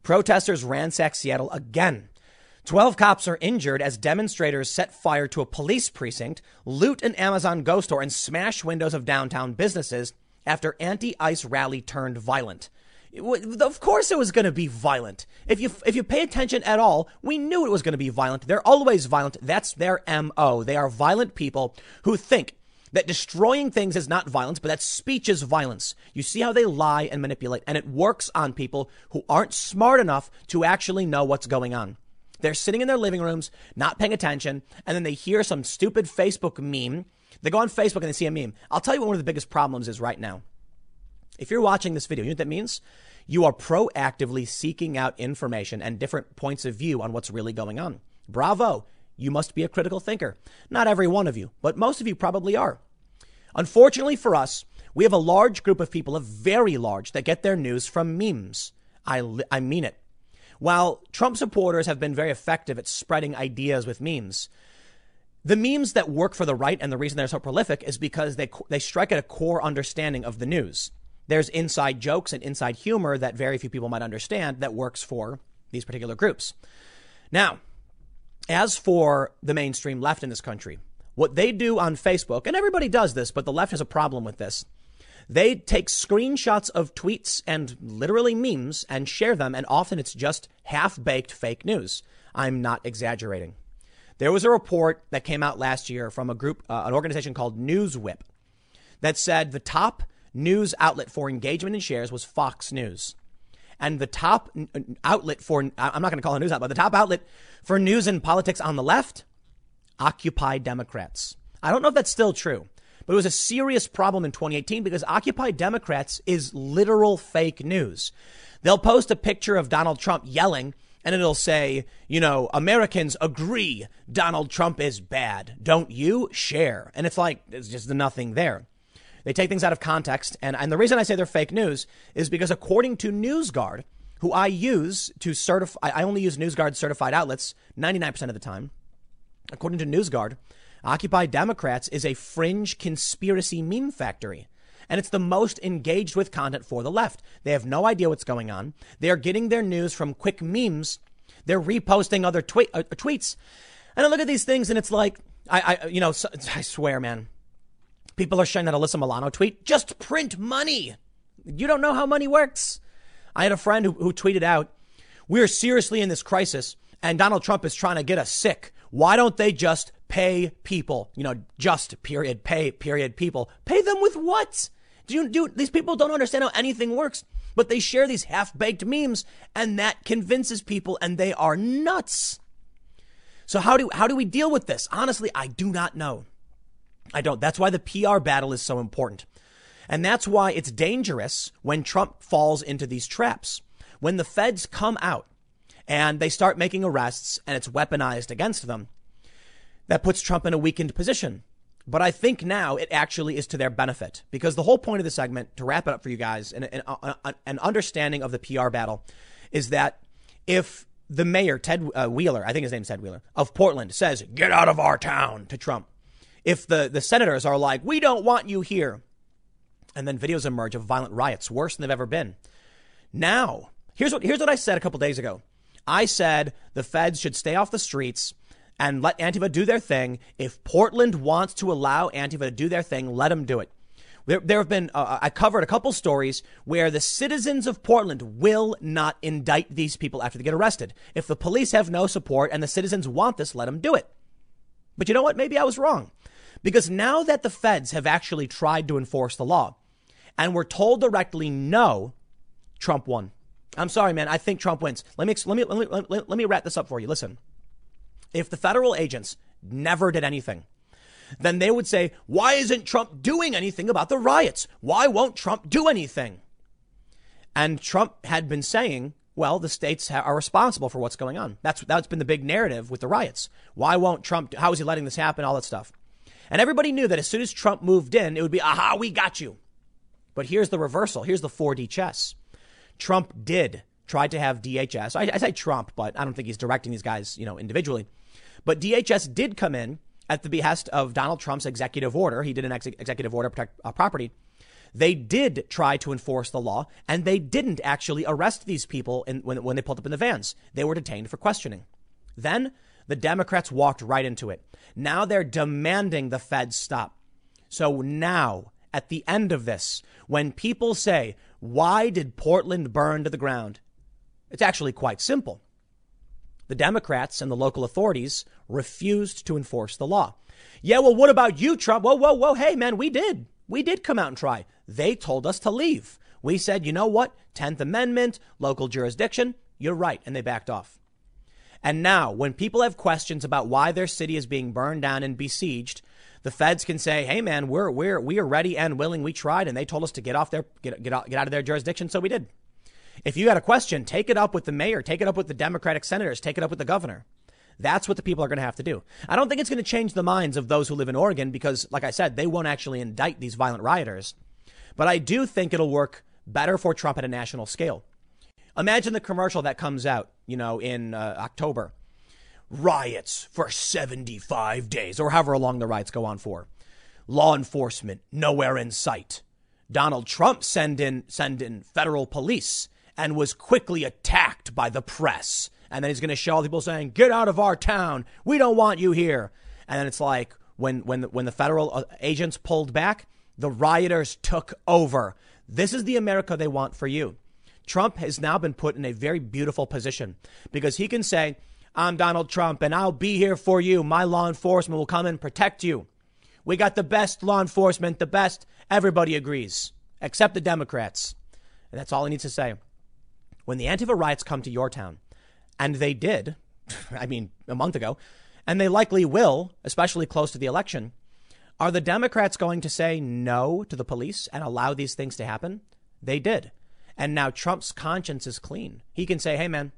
Protesters ransack Seattle again. 12 cops are injured as demonstrators set fire to a police precinct, loot an Amazon Go store, and smash windows of downtown businesses after anti-ICE rally turned violent. Of course it was going to be violent. If you if you pay attention at all, we knew it was going to be violent. They're always violent. That's their MO. They are violent people who think that destroying things is not violence, but that speech is violence. You see how they lie and manipulate, and it works on people who aren't smart enough to actually know what's going on. They're sitting in their living rooms, not paying attention, and then they hear some stupid Facebook meme. They go on Facebook and they see a meme. I'll tell you what one of the biggest problems is right now. If you're watching this video, you know what that means? You are proactively seeking out information and different points of view on what's really going on. Bravo. You must be a critical thinker. Not every one of you, but most of you probably are. Unfortunately for us, we have a large group of people, a very large, that get their news from memes. I, I mean it. While Trump supporters have been very effective at spreading ideas with memes, the memes that work for the right and the reason they're so prolific is because they, they strike at a core understanding of the news. There's inside jokes and inside humor that very few people might understand that works for these particular groups. Now, as for the mainstream left in this country, what they do on Facebook, and everybody does this, but the left has a problem with this. They take screenshots of tweets and literally memes and share them, and often it's just half baked fake news. I'm not exaggerating. There was a report that came out last year from a group, uh, an organization called NewsWhip, that said the top news outlet for engagement and shares was Fox News. And the top outlet for, I'm not going to call it a news outlet, but the top outlet for news and politics on the left, Occupy Democrats. I don't know if that's still true, but it was a serious problem in 2018 because Occupy Democrats is literal fake news. They'll post a picture of Donald Trump yelling and it'll say, you know, Americans agree Donald Trump is bad. Don't you? Share. And it's like, there's just nothing there. They take things out of context. And, and the reason I say they're fake news is because according to NewsGuard, who I use to certify, I only use NewsGuard certified outlets 99% of the time. According to NewsGuard, Occupy Democrats is a fringe conspiracy meme factory. And it's the most engaged with content for the left. They have no idea what's going on. They are getting their news from quick memes. They're reposting other tweet, uh, tweets. And I look at these things and it's like, I, I you know, I swear, man, People are sharing that Alyssa Milano tweet. Just print money. You don't know how money works. I had a friend who, who tweeted out, We're seriously in this crisis, and Donald Trump is trying to get us sick. Why don't they just pay people? You know, just period, pay period people. Pay them with what? Do you do these people don't understand how anything works, but they share these half-baked memes and that convinces people and they are nuts. So how do how do we deal with this? Honestly, I do not know. I don't. That's why the PR battle is so important. And that's why it's dangerous when Trump falls into these traps. When the feds come out and they start making arrests and it's weaponized against them, that puts Trump in a weakened position. But I think now it actually is to their benefit because the whole point of the segment, to wrap it up for you guys, and an understanding of the PR battle is that if the mayor, Ted uh, Wheeler, I think his name's Ted Wheeler, of Portland says, get out of our town to Trump, if the, the senators are like, we don't want you here, and then videos emerge of violent riots, worse than they've ever been. Now, here's what, here's what I said a couple days ago. I said the feds should stay off the streets and let Antifa do their thing. If Portland wants to allow Antifa to do their thing, let them do it. There, there have been, uh, I covered a couple stories where the citizens of Portland will not indict these people after they get arrested. If the police have no support and the citizens want this, let them do it. But you know what? Maybe I was wrong. Because now that the feds have actually tried to enforce the law and we're told directly no, Trump won. I'm sorry, man. I think Trump wins. Let me, let me, let me, let me, wrap this up for you. Listen, if the federal agents never did anything, then they would say, why isn't Trump doing anything about the riots? Why won't Trump do anything? And Trump had been saying, well, the states are responsible for what's going on. That's, that's been the big narrative with the riots. Why won't Trump, how is he letting this happen? All that stuff. And everybody knew that as soon as Trump moved in, it would be, aha, we got you. But here's the reversal. Here's the 4D chess. Trump did try to have DHS. I, I say Trump, but I don't think he's directing these guys, you know, individually. But DHS did come in at the behest of Donald Trump's executive order, he did an ex- executive order protect uh, property. They did try to enforce the law, and they didn't actually arrest these people in, when, when they pulled up in the vans. They were detained for questioning. Then the Democrats walked right into it. Now they're demanding the feds stop. So now, at the end of this, when people say, why did Portland burn to the ground? It's actually quite simple. The Democrats and the local authorities refused to enforce the law. Yeah, well, what about you, Trump? Whoa, whoa, whoa. Hey, man, we did. We did come out and try. They told us to leave. We said, you know what? 10th Amendment, local jurisdiction. You're right. And they backed off. And now, when people have questions about why their city is being burned down and besieged, the feds can say, "Hey, man, we're we're we are ready and willing. We tried, and they told us to get off their get get out, get out of their jurisdiction, so we did." If you had a question, take it up with the mayor, take it up with the Democratic senators, take it up with the governor. That's what the people are going to have to do. I don't think it's going to change the minds of those who live in Oregon because, like I said, they won't actually indict these violent rioters. But I do think it'll work better for Trump at a national scale. Imagine the commercial that comes out, you know, in uh, October. Riots for 75 days, or however long the riots go on for. Law enforcement nowhere in sight. Donald Trump send in send in federal police and was quickly attacked by the press. And then he's going to show all people saying, "Get out of our town. We don't want you here." And then it's like when when when the federal uh, agents pulled back, the rioters took over. This is the America they want for you. Trump has now been put in a very beautiful position because he can say, "I'm Donald Trump and I'll be here for you. My law enforcement will come and protect you." We got the best law enforcement, the best. Everybody agrees, except the Democrats. And that's all he needs to say. When the Antifa riots come to your town, and they did, I mean, a month ago, and they likely will, especially close to the election, are the Democrats going to say no to the police and allow these things to happen? They did. And now Trump's conscience is clean. He can say, hey, man,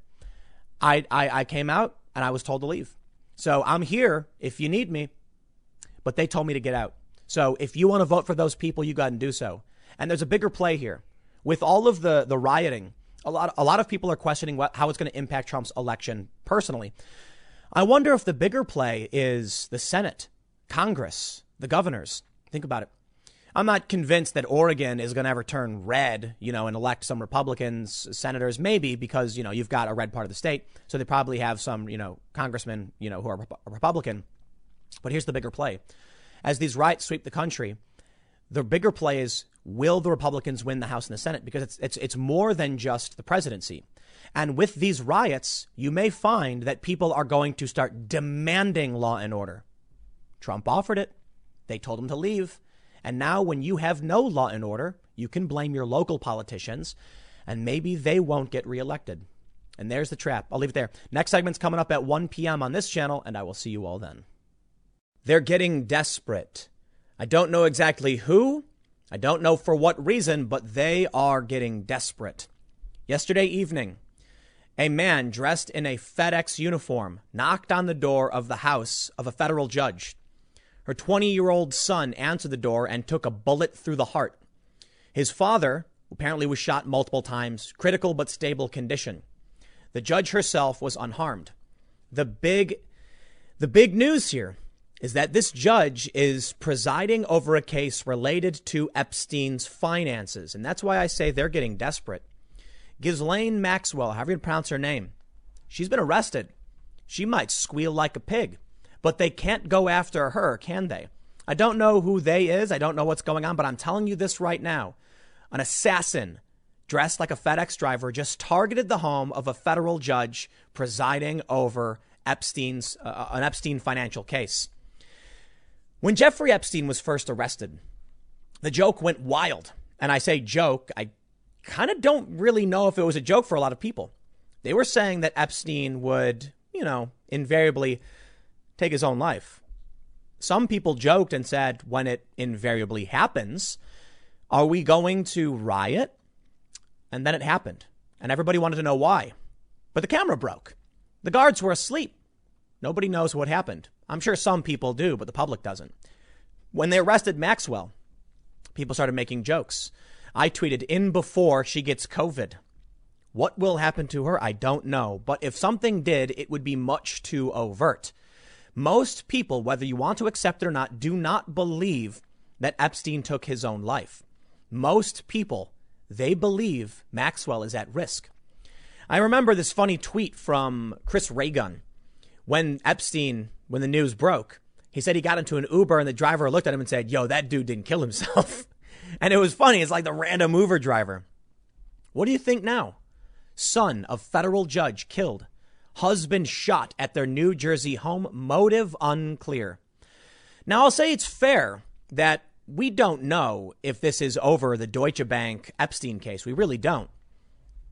I, I, I came out and I was told to leave. So I'm here if you need me but they told me to get out. So if you want to vote for those people, you got to do so. And there's a bigger play here. With all of the, the rioting, a lot, a lot of people are questioning what, how it's going to impact Trump's election personally. I wonder if the bigger play is the Senate, Congress, the governors. Think about it. I'm not convinced that Oregon is going to ever turn red, you know, and elect some Republicans, senators, maybe because, you know, you've got a red part of the state. So they probably have some, you know, congressmen, you know, who are Republican. But here's the bigger play. As these riots sweep the country, the bigger play is will the Republicans win the House and the Senate? Because it's, it's, it's more than just the presidency. And with these riots, you may find that people are going to start demanding law and order. Trump offered it. They told him to leave. And now, when you have no law and order, you can blame your local politicians, and maybe they won't get reelected. And there's the trap. I'll leave it there. Next segment's coming up at 1 p.m. on this channel, and I will see you all then. They're getting desperate. I don't know exactly who. I don't know for what reason, but they are getting desperate. Yesterday evening, a man dressed in a FedEx uniform knocked on the door of the house of a federal judge. Her 20 year old son answered the door and took a bullet through the heart. His father apparently was shot multiple times, critical but stable condition. The judge herself was unharmed. The big, the big news here is that this judge is presiding over a case related to Epstein's finances. And that's why I say they're getting desperate. Ghislaine Maxwell, however you pronounce her name, she's been arrested. She might squeal like a pig, but they can't go after her, can they? I don't know who they is. I don't know what's going on, but I'm telling you this right now. An assassin dressed like a FedEx driver just targeted the home of a federal judge presiding over Epstein's uh, an Epstein financial case. When Jeffrey Epstein was first arrested, the joke went wild. And I say joke, I kind of don't really know if it was a joke for a lot of people. They were saying that Epstein would, you know, invariably take his own life. Some people joked and said, when it invariably happens, are we going to riot? And then it happened. And everybody wanted to know why. But the camera broke. The guards were asleep. Nobody knows what happened. I'm sure some people do, but the public doesn't. When they arrested Maxwell, people started making jokes. I tweeted in before she gets COVID. What will happen to her? I don't know. But if something did, it would be much too overt. Most people, whether you want to accept it or not, do not believe that Epstein took his own life. Most people, they believe Maxwell is at risk. I remember this funny tweet from Chris Ray Gun when Epstein, when the news broke. He said he got into an Uber and the driver looked at him and said, Yo, that dude didn't kill himself. and it was funny. It's like the random Uber driver. What do you think now? Son of federal judge killed. Husband shot at their New Jersey home. Motive unclear. Now, I'll say it's fair that we don't know if this is over the Deutsche Bank Epstein case. We really don't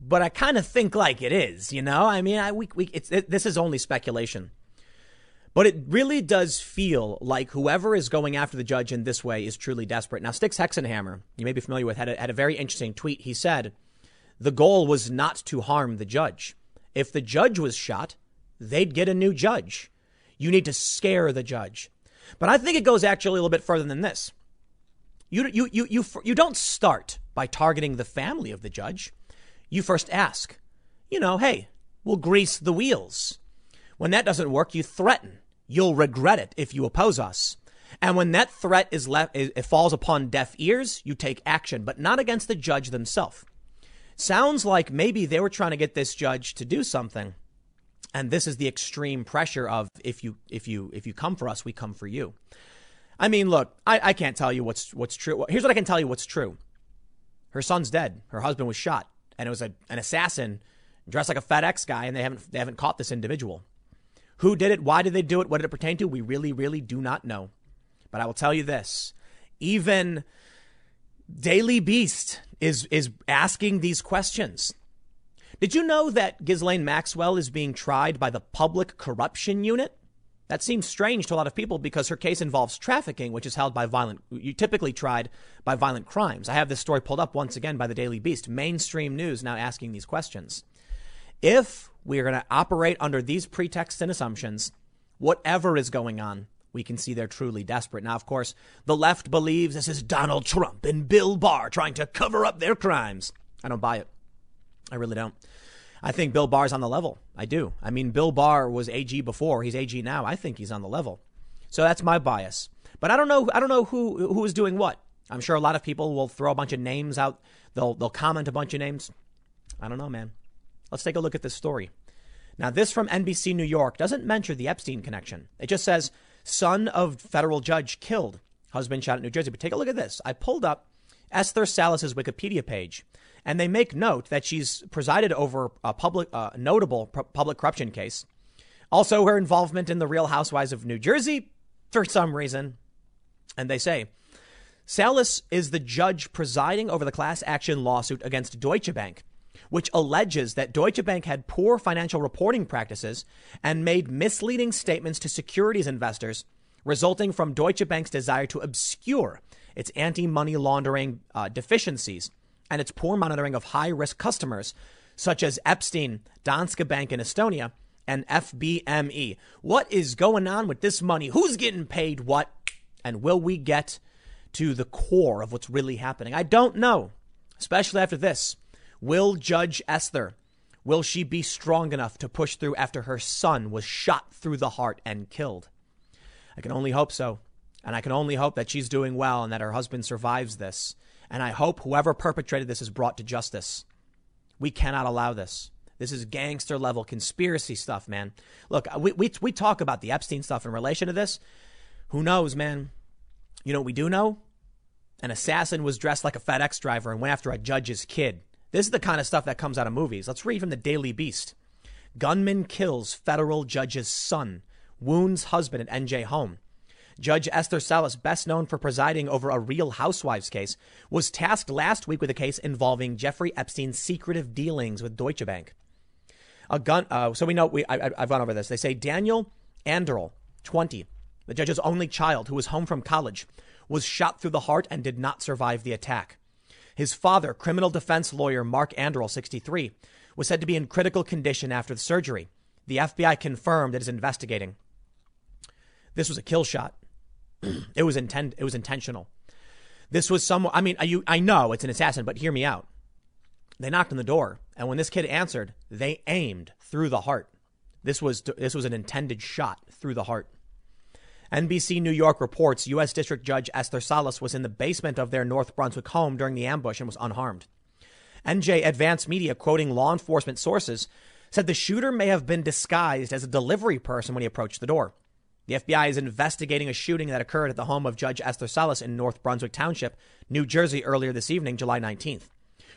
but I kind of think like it is, you know? I mean, I, we, we, it's, it, this is only speculation. But it really does feel like whoever is going after the judge in this way is truly desperate. Now, Styx Hexenhammer, you may be familiar with, had a, had a very interesting tweet. He said the goal was not to harm the judge. If the judge was shot, they'd get a new judge. You need to scare the judge. But I think it goes actually a little bit further than this. You, you, you, you, you don't start by targeting the family of the judge you first ask, you know, hey, we'll grease the wheels. When that doesn't work, you threaten. You'll regret it if you oppose us. And when that threat is left, it falls upon deaf ears, you take action, but not against the judge themselves. Sounds like maybe they were trying to get this judge to do something. And this is the extreme pressure of if you if you if you come for us, we come for you. I mean, look, I, I can't tell you what's what's true. Here's what I can tell you what's true. Her son's dead. Her husband was shot and it was a, an assassin dressed like a FedEx guy, and they haven't they haven't caught this individual. Who did it? Why did they do it? What did it pertain to? We really, really do not know. But I will tell you this: even Daily Beast is is asking these questions. Did you know that Ghislaine Maxwell is being tried by the Public Corruption Unit? That seems strange to a lot of people because her case involves trafficking, which is held by violent, you typically tried by violent crimes. I have this story pulled up once again by the Daily Beast. Mainstream news now asking these questions. If we are going to operate under these pretexts and assumptions, whatever is going on, we can see they're truly desperate. Now, of course, the left believes this is Donald Trump and Bill Barr trying to cover up their crimes. I don't buy it. I really don't. I think Bill Barr's on the level. I do. I mean, Bill Barr was AG before. He's AG now. I think he's on the level. So that's my bias. But I don't know. I don't know who who is doing what. I'm sure a lot of people will throw a bunch of names out. They'll they'll comment a bunch of names. I don't know, man. Let's take a look at this story. Now, this from NBC New York doesn't mention the Epstein connection. It just says son of federal judge killed, husband shot at New Jersey. But take a look at this. I pulled up Esther Salas's Wikipedia page and they make note that she's presided over a public, uh, notable public corruption case. Also, her involvement in the Real Housewives of New Jersey for some reason. And they say, Salas is the judge presiding over the class action lawsuit against Deutsche Bank, which alleges that Deutsche Bank had poor financial reporting practices and made misleading statements to securities investors, resulting from Deutsche Bank's desire to obscure its anti money laundering uh, deficiencies and its poor monitoring of high risk customers, such as Epstein, Danske Bank in Estonia, and FBME. What is going on with this money? Who's getting paid what? And will we get to the core of what's really happening? I don't know, especially after this. Will Judge Esther, will she be strong enough to push through after her son was shot through the heart and killed? I can only hope so. And I can only hope that she's doing well and that her husband survives this. And I hope whoever perpetrated this is brought to justice. We cannot allow this. This is gangster level conspiracy stuff, man. Look, we, we, we talk about the Epstein stuff in relation to this. Who knows, man? You know what we do know? An assassin was dressed like a FedEx driver and went after a judge's kid. This is the kind of stuff that comes out of movies. Let's read from the Daily Beast. Gunman kills federal judge's son, wounds husband at NJ home. Judge Esther Salas, best known for presiding over a real housewives case, was tasked last week with a case involving Jeffrey Epstein's secretive dealings with Deutsche Bank. A gun. Uh, so we know we. I, have gone over this. They say Daniel Anderl, 20, the judge's only child, who was home from college, was shot through the heart and did not survive the attack. His father, criminal defense lawyer Mark Anderl, 63, was said to be in critical condition after the surgery. The FBI confirmed it is investigating. This was a kill shot it was intent. It was intentional. This was some. I mean, you. I know it's an assassin, but hear me out. They knocked on the door, and when this kid answered, they aimed through the heart. This was this was an intended shot through the heart. NBC New York reports U.S. District Judge Esther Salas was in the basement of their North Brunswick home during the ambush and was unharmed. NJ Advance Media, quoting law enforcement sources, said the shooter may have been disguised as a delivery person when he approached the door. The FBI is investigating a shooting that occurred at the home of Judge Esther Salas in North Brunswick Township, New Jersey, earlier this evening, July 19th.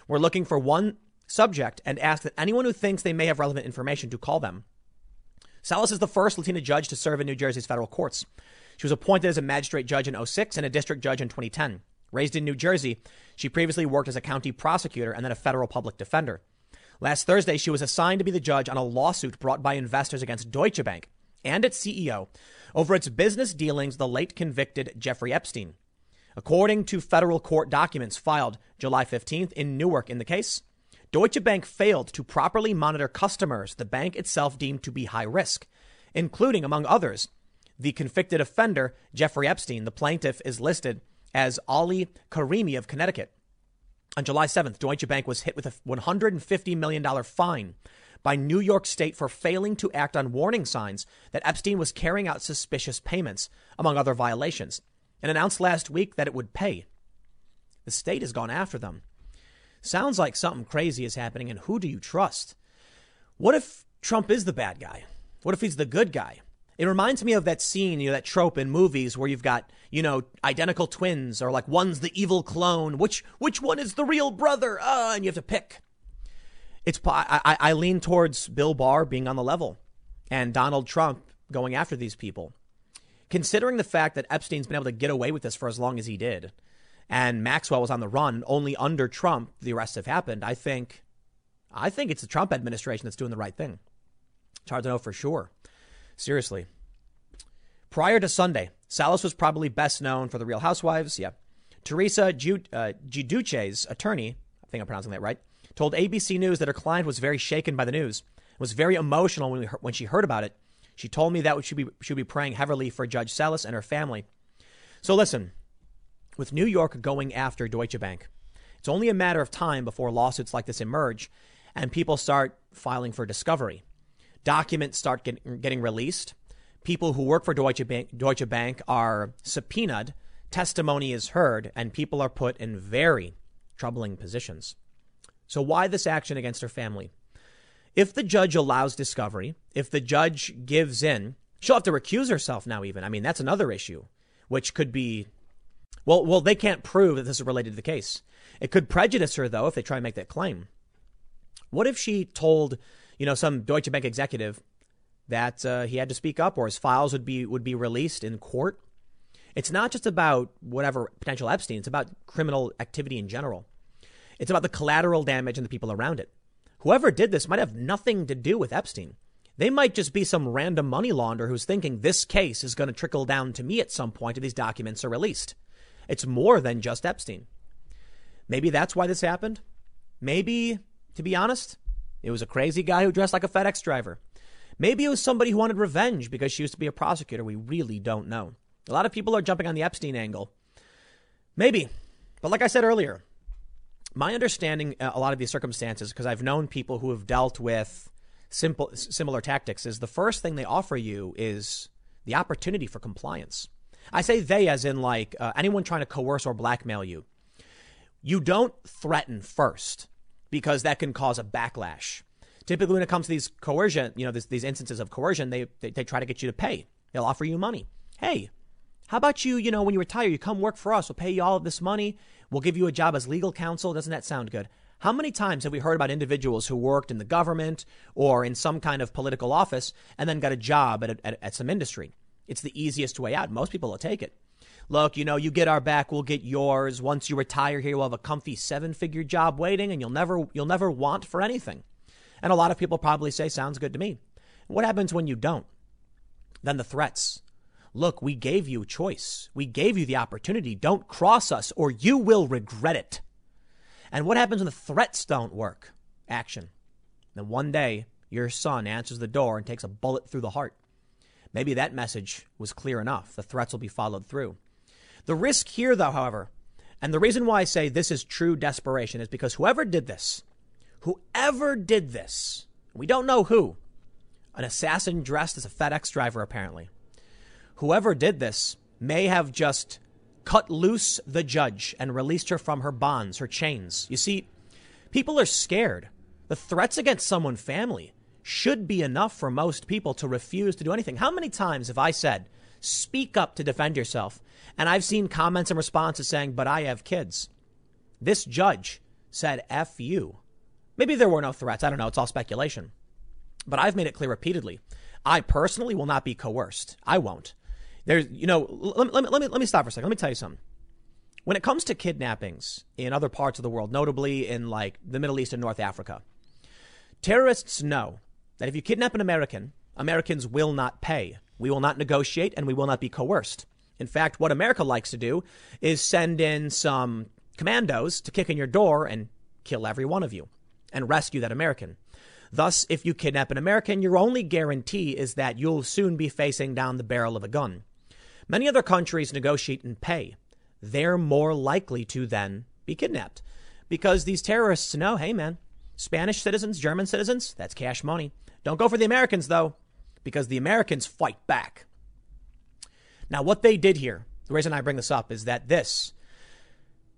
We're looking for one subject and ask that anyone who thinks they may have relevant information to call them. Salas is the first Latina judge to serve in New Jersey's federal courts. She was appointed as a magistrate judge in 06 and a district judge in 2010. Raised in New Jersey, she previously worked as a county prosecutor and then a federal public defender. Last Thursday, she was assigned to be the judge on a lawsuit brought by investors against Deutsche Bank and its CEO over its business dealings the late convicted Jeffrey Epstein. According to federal court documents filed July 15th in Newark in the case, Deutsche Bank failed to properly monitor customers the bank itself deemed to be high risk, including, among others, the convicted offender, Jeffrey Epstein. The plaintiff is listed as Ali Karimi of Connecticut. On July 7th, Deutsche Bank was hit with a $150 million fine by New York State for failing to act on warning signs that Epstein was carrying out suspicious payments, among other violations, and announced last week that it would pay. The state has gone after them. Sounds like something crazy is happening, and who do you trust? What if Trump is the bad guy? What if he's the good guy? It reminds me of that scene, you know, that trope in movies where you've got, you know, identical twins or like one's the evil clone. Which which one is the real brother? Uh, and you have to pick. It's I, I, I lean towards Bill Barr being on the level and Donald Trump going after these people. Considering the fact that Epstein's been able to get away with this for as long as he did, and Maxwell was on the run, only under Trump the arrests have happened. I think, I think it's the Trump administration that's doing the right thing. It's hard to know for sure. Seriously. Prior to Sunday, Salas was probably best known for the Real Housewives. Yeah. Teresa uh, Giudice's attorney, I think I'm pronouncing that right, told ABC News that her client was very shaken by the news, was very emotional when, we, when she heard about it. She told me that she would be, she would be praying heavily for Judge Salas and her family. So listen, with New York going after Deutsche Bank, it's only a matter of time before lawsuits like this emerge and people start filing for discovery documents start get, getting released. People who work for Deutsche Bank, Deutsche Bank are subpoenaed, testimony is heard, and people are put in very troubling positions. So, why this action against her family? If the judge allows discovery, if the judge gives in, she'll have to recuse herself now, even. I mean, that's another issue, which could be, well, well, they can't prove that this is related to the case. It could prejudice her, though, if they try and make that claim. What if she told you know, some Deutsche Bank executive that uh, he had to speak up or his files would be would be released in court. It's not just about whatever potential Epstein, it's about criminal activity in general. It's about the collateral damage and the people around it. Whoever did this might have nothing to do with Epstein. They might just be some random money launderer who's thinking this case is going to trickle down to me at some point if these documents are released. It's more than just Epstein. Maybe that's why this happened. Maybe, to be honest, it was a crazy guy who dressed like a FedEx driver. Maybe it was somebody who wanted revenge because she used to be a prosecutor. We really don't know. A lot of people are jumping on the Epstein angle. Maybe. But like I said earlier, my understanding uh, a lot of these circumstances, because I've known people who have dealt with simple, similar tactics, is the first thing they offer you is the opportunity for compliance. I say they as in like uh, anyone trying to coerce or blackmail you. You don't threaten first because that can cause a backlash. Typically, when it comes to these coercion, you know, this, these instances of coercion, they, they, they try to get you to pay. They'll offer you money. Hey, how about you, you know, when you retire, you come work for us. We'll pay you all of this money. We'll give you a job as legal counsel. Doesn't that sound good? How many times have we heard about individuals who worked in the government or in some kind of political office and then got a job at, a, at, at some industry? It's the easiest way out. Most people will take it look, you know, you get our back, we'll get yours. Once you retire here, we'll have a comfy seven-figure job waiting, and you'll never you'll never want for anything. And a lot of people probably say, sounds good to me. What happens when you don't? Then the threats. Look, we gave you choice. We gave you the opportunity. Don't cross us or you will regret it. And what happens when the threats don't work? Action. Then one day, your son answers the door and takes a bullet through the heart. Maybe that message was clear enough. The threats will be followed through. The risk here, though, however, and the reason why I say this is true desperation is because whoever did this, whoever did this, we don't know who, an assassin dressed as a FedEx driver apparently, whoever did this may have just cut loose the judge and released her from her bonds, her chains. You see, people are scared. The threats against someone's family should be enough for most people to refuse to do anything. How many times have I said, speak up to defend yourself? And I've seen comments and responses saying, but I have kids. This judge said, F you. Maybe there were no threats. I don't know. It's all speculation. But I've made it clear repeatedly. I personally will not be coerced. I won't. There's, you know, let, let, let, me, let me stop for a second. Let me tell you something. When it comes to kidnappings in other parts of the world, notably in like the Middle East and North Africa, terrorists know that if you kidnap an American, Americans will not pay. We will not negotiate and we will not be coerced. In fact, what America likes to do is send in some commandos to kick in your door and kill every one of you and rescue that American. Thus, if you kidnap an American, your only guarantee is that you'll soon be facing down the barrel of a gun. Many other countries negotiate and pay. They're more likely to then be kidnapped because these terrorists know, hey man, Spanish citizens, German citizens, that's cash money. Don't go for the Americans though, because the Americans fight back. Now, what they did here, the reason I bring this up is that this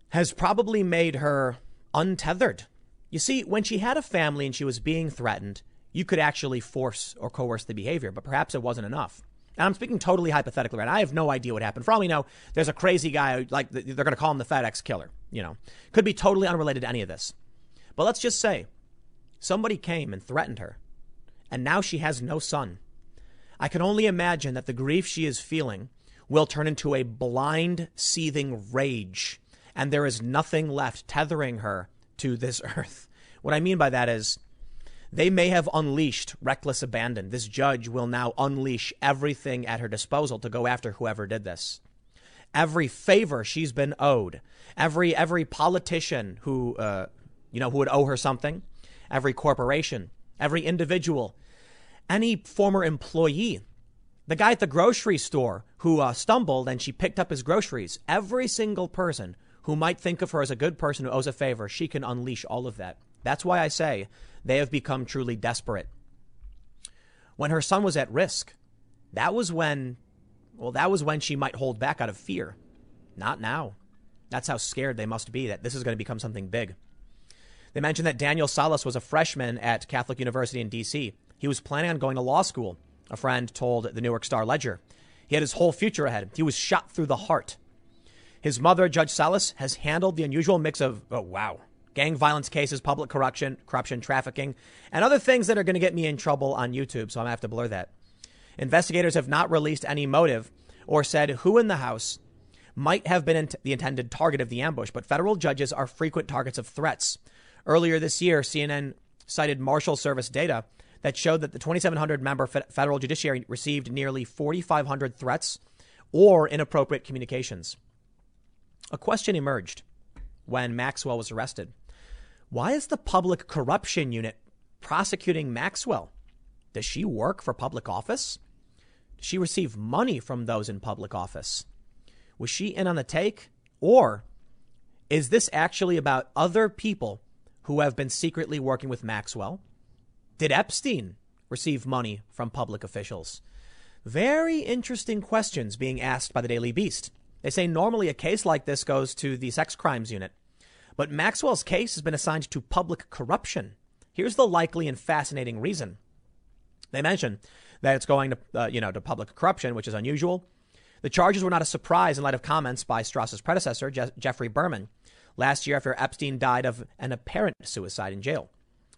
has probably made her untethered. You see, when she had a family and she was being threatened, you could actually force or coerce the behavior, but perhaps it wasn't enough. And I'm speaking totally hypothetically, right? I have no idea what happened. For all we know, there's a crazy guy, like they're going to call him the FedEx killer, you know. Could be totally unrelated to any of this. But let's just say somebody came and threatened her, and now she has no son. I can only imagine that the grief she is feeling will turn into a blind, seething rage and there is nothing left tethering her to this earth. What I mean by that is they may have unleashed reckless abandon. This judge will now unleash everything at her disposal to go after whoever did this. Every favor she's been owed, every every politician who uh, you know who would owe her something, every corporation, every individual, any former employee the guy at the grocery store who uh, stumbled and she picked up his groceries. Every single person who might think of her as a good person who owes a favor, she can unleash all of that. That's why I say they have become truly desperate. When her son was at risk, that was when, well, that was when she might hold back out of fear. Not now. That's how scared they must be that this is going to become something big. They mentioned that Daniel Salas was a freshman at Catholic University in D.C. He was planning on going to law school, a friend told the New York Star Ledger. He had his whole future ahead. He was shot through the heart. His mother, Judge Salas, has handled the unusual mix of, oh, wow, gang violence cases, public corruption, corruption, trafficking, and other things that are going to get me in trouble on YouTube, so I'm going to have to blur that. Investigators have not released any motive or said who in the house might have been the intended target of the ambush, but federal judges are frequent targets of threats. Earlier this year, CNN cited Marshal Service data that showed that the 2,700 member federal judiciary received nearly 4,500 threats or inappropriate communications. A question emerged when Maxwell was arrested. Why is the Public Corruption Unit prosecuting Maxwell? Does she work for public office? Does she receive money from those in public office? Was she in on the take? Or is this actually about other people who have been secretly working with Maxwell? Did Epstein receive money from public officials? Very interesting questions being asked by the Daily Beast. They say normally a case like this goes to the sex crimes unit, but Maxwell's case has been assigned to public corruption. Here's the likely and fascinating reason. They mention that it's going to, uh, you know, to public corruption, which is unusual. The charges were not a surprise in light of comments by Strauss's predecessor, Je- Geoffrey Berman, last year after Epstein died of an apparent suicide in jail.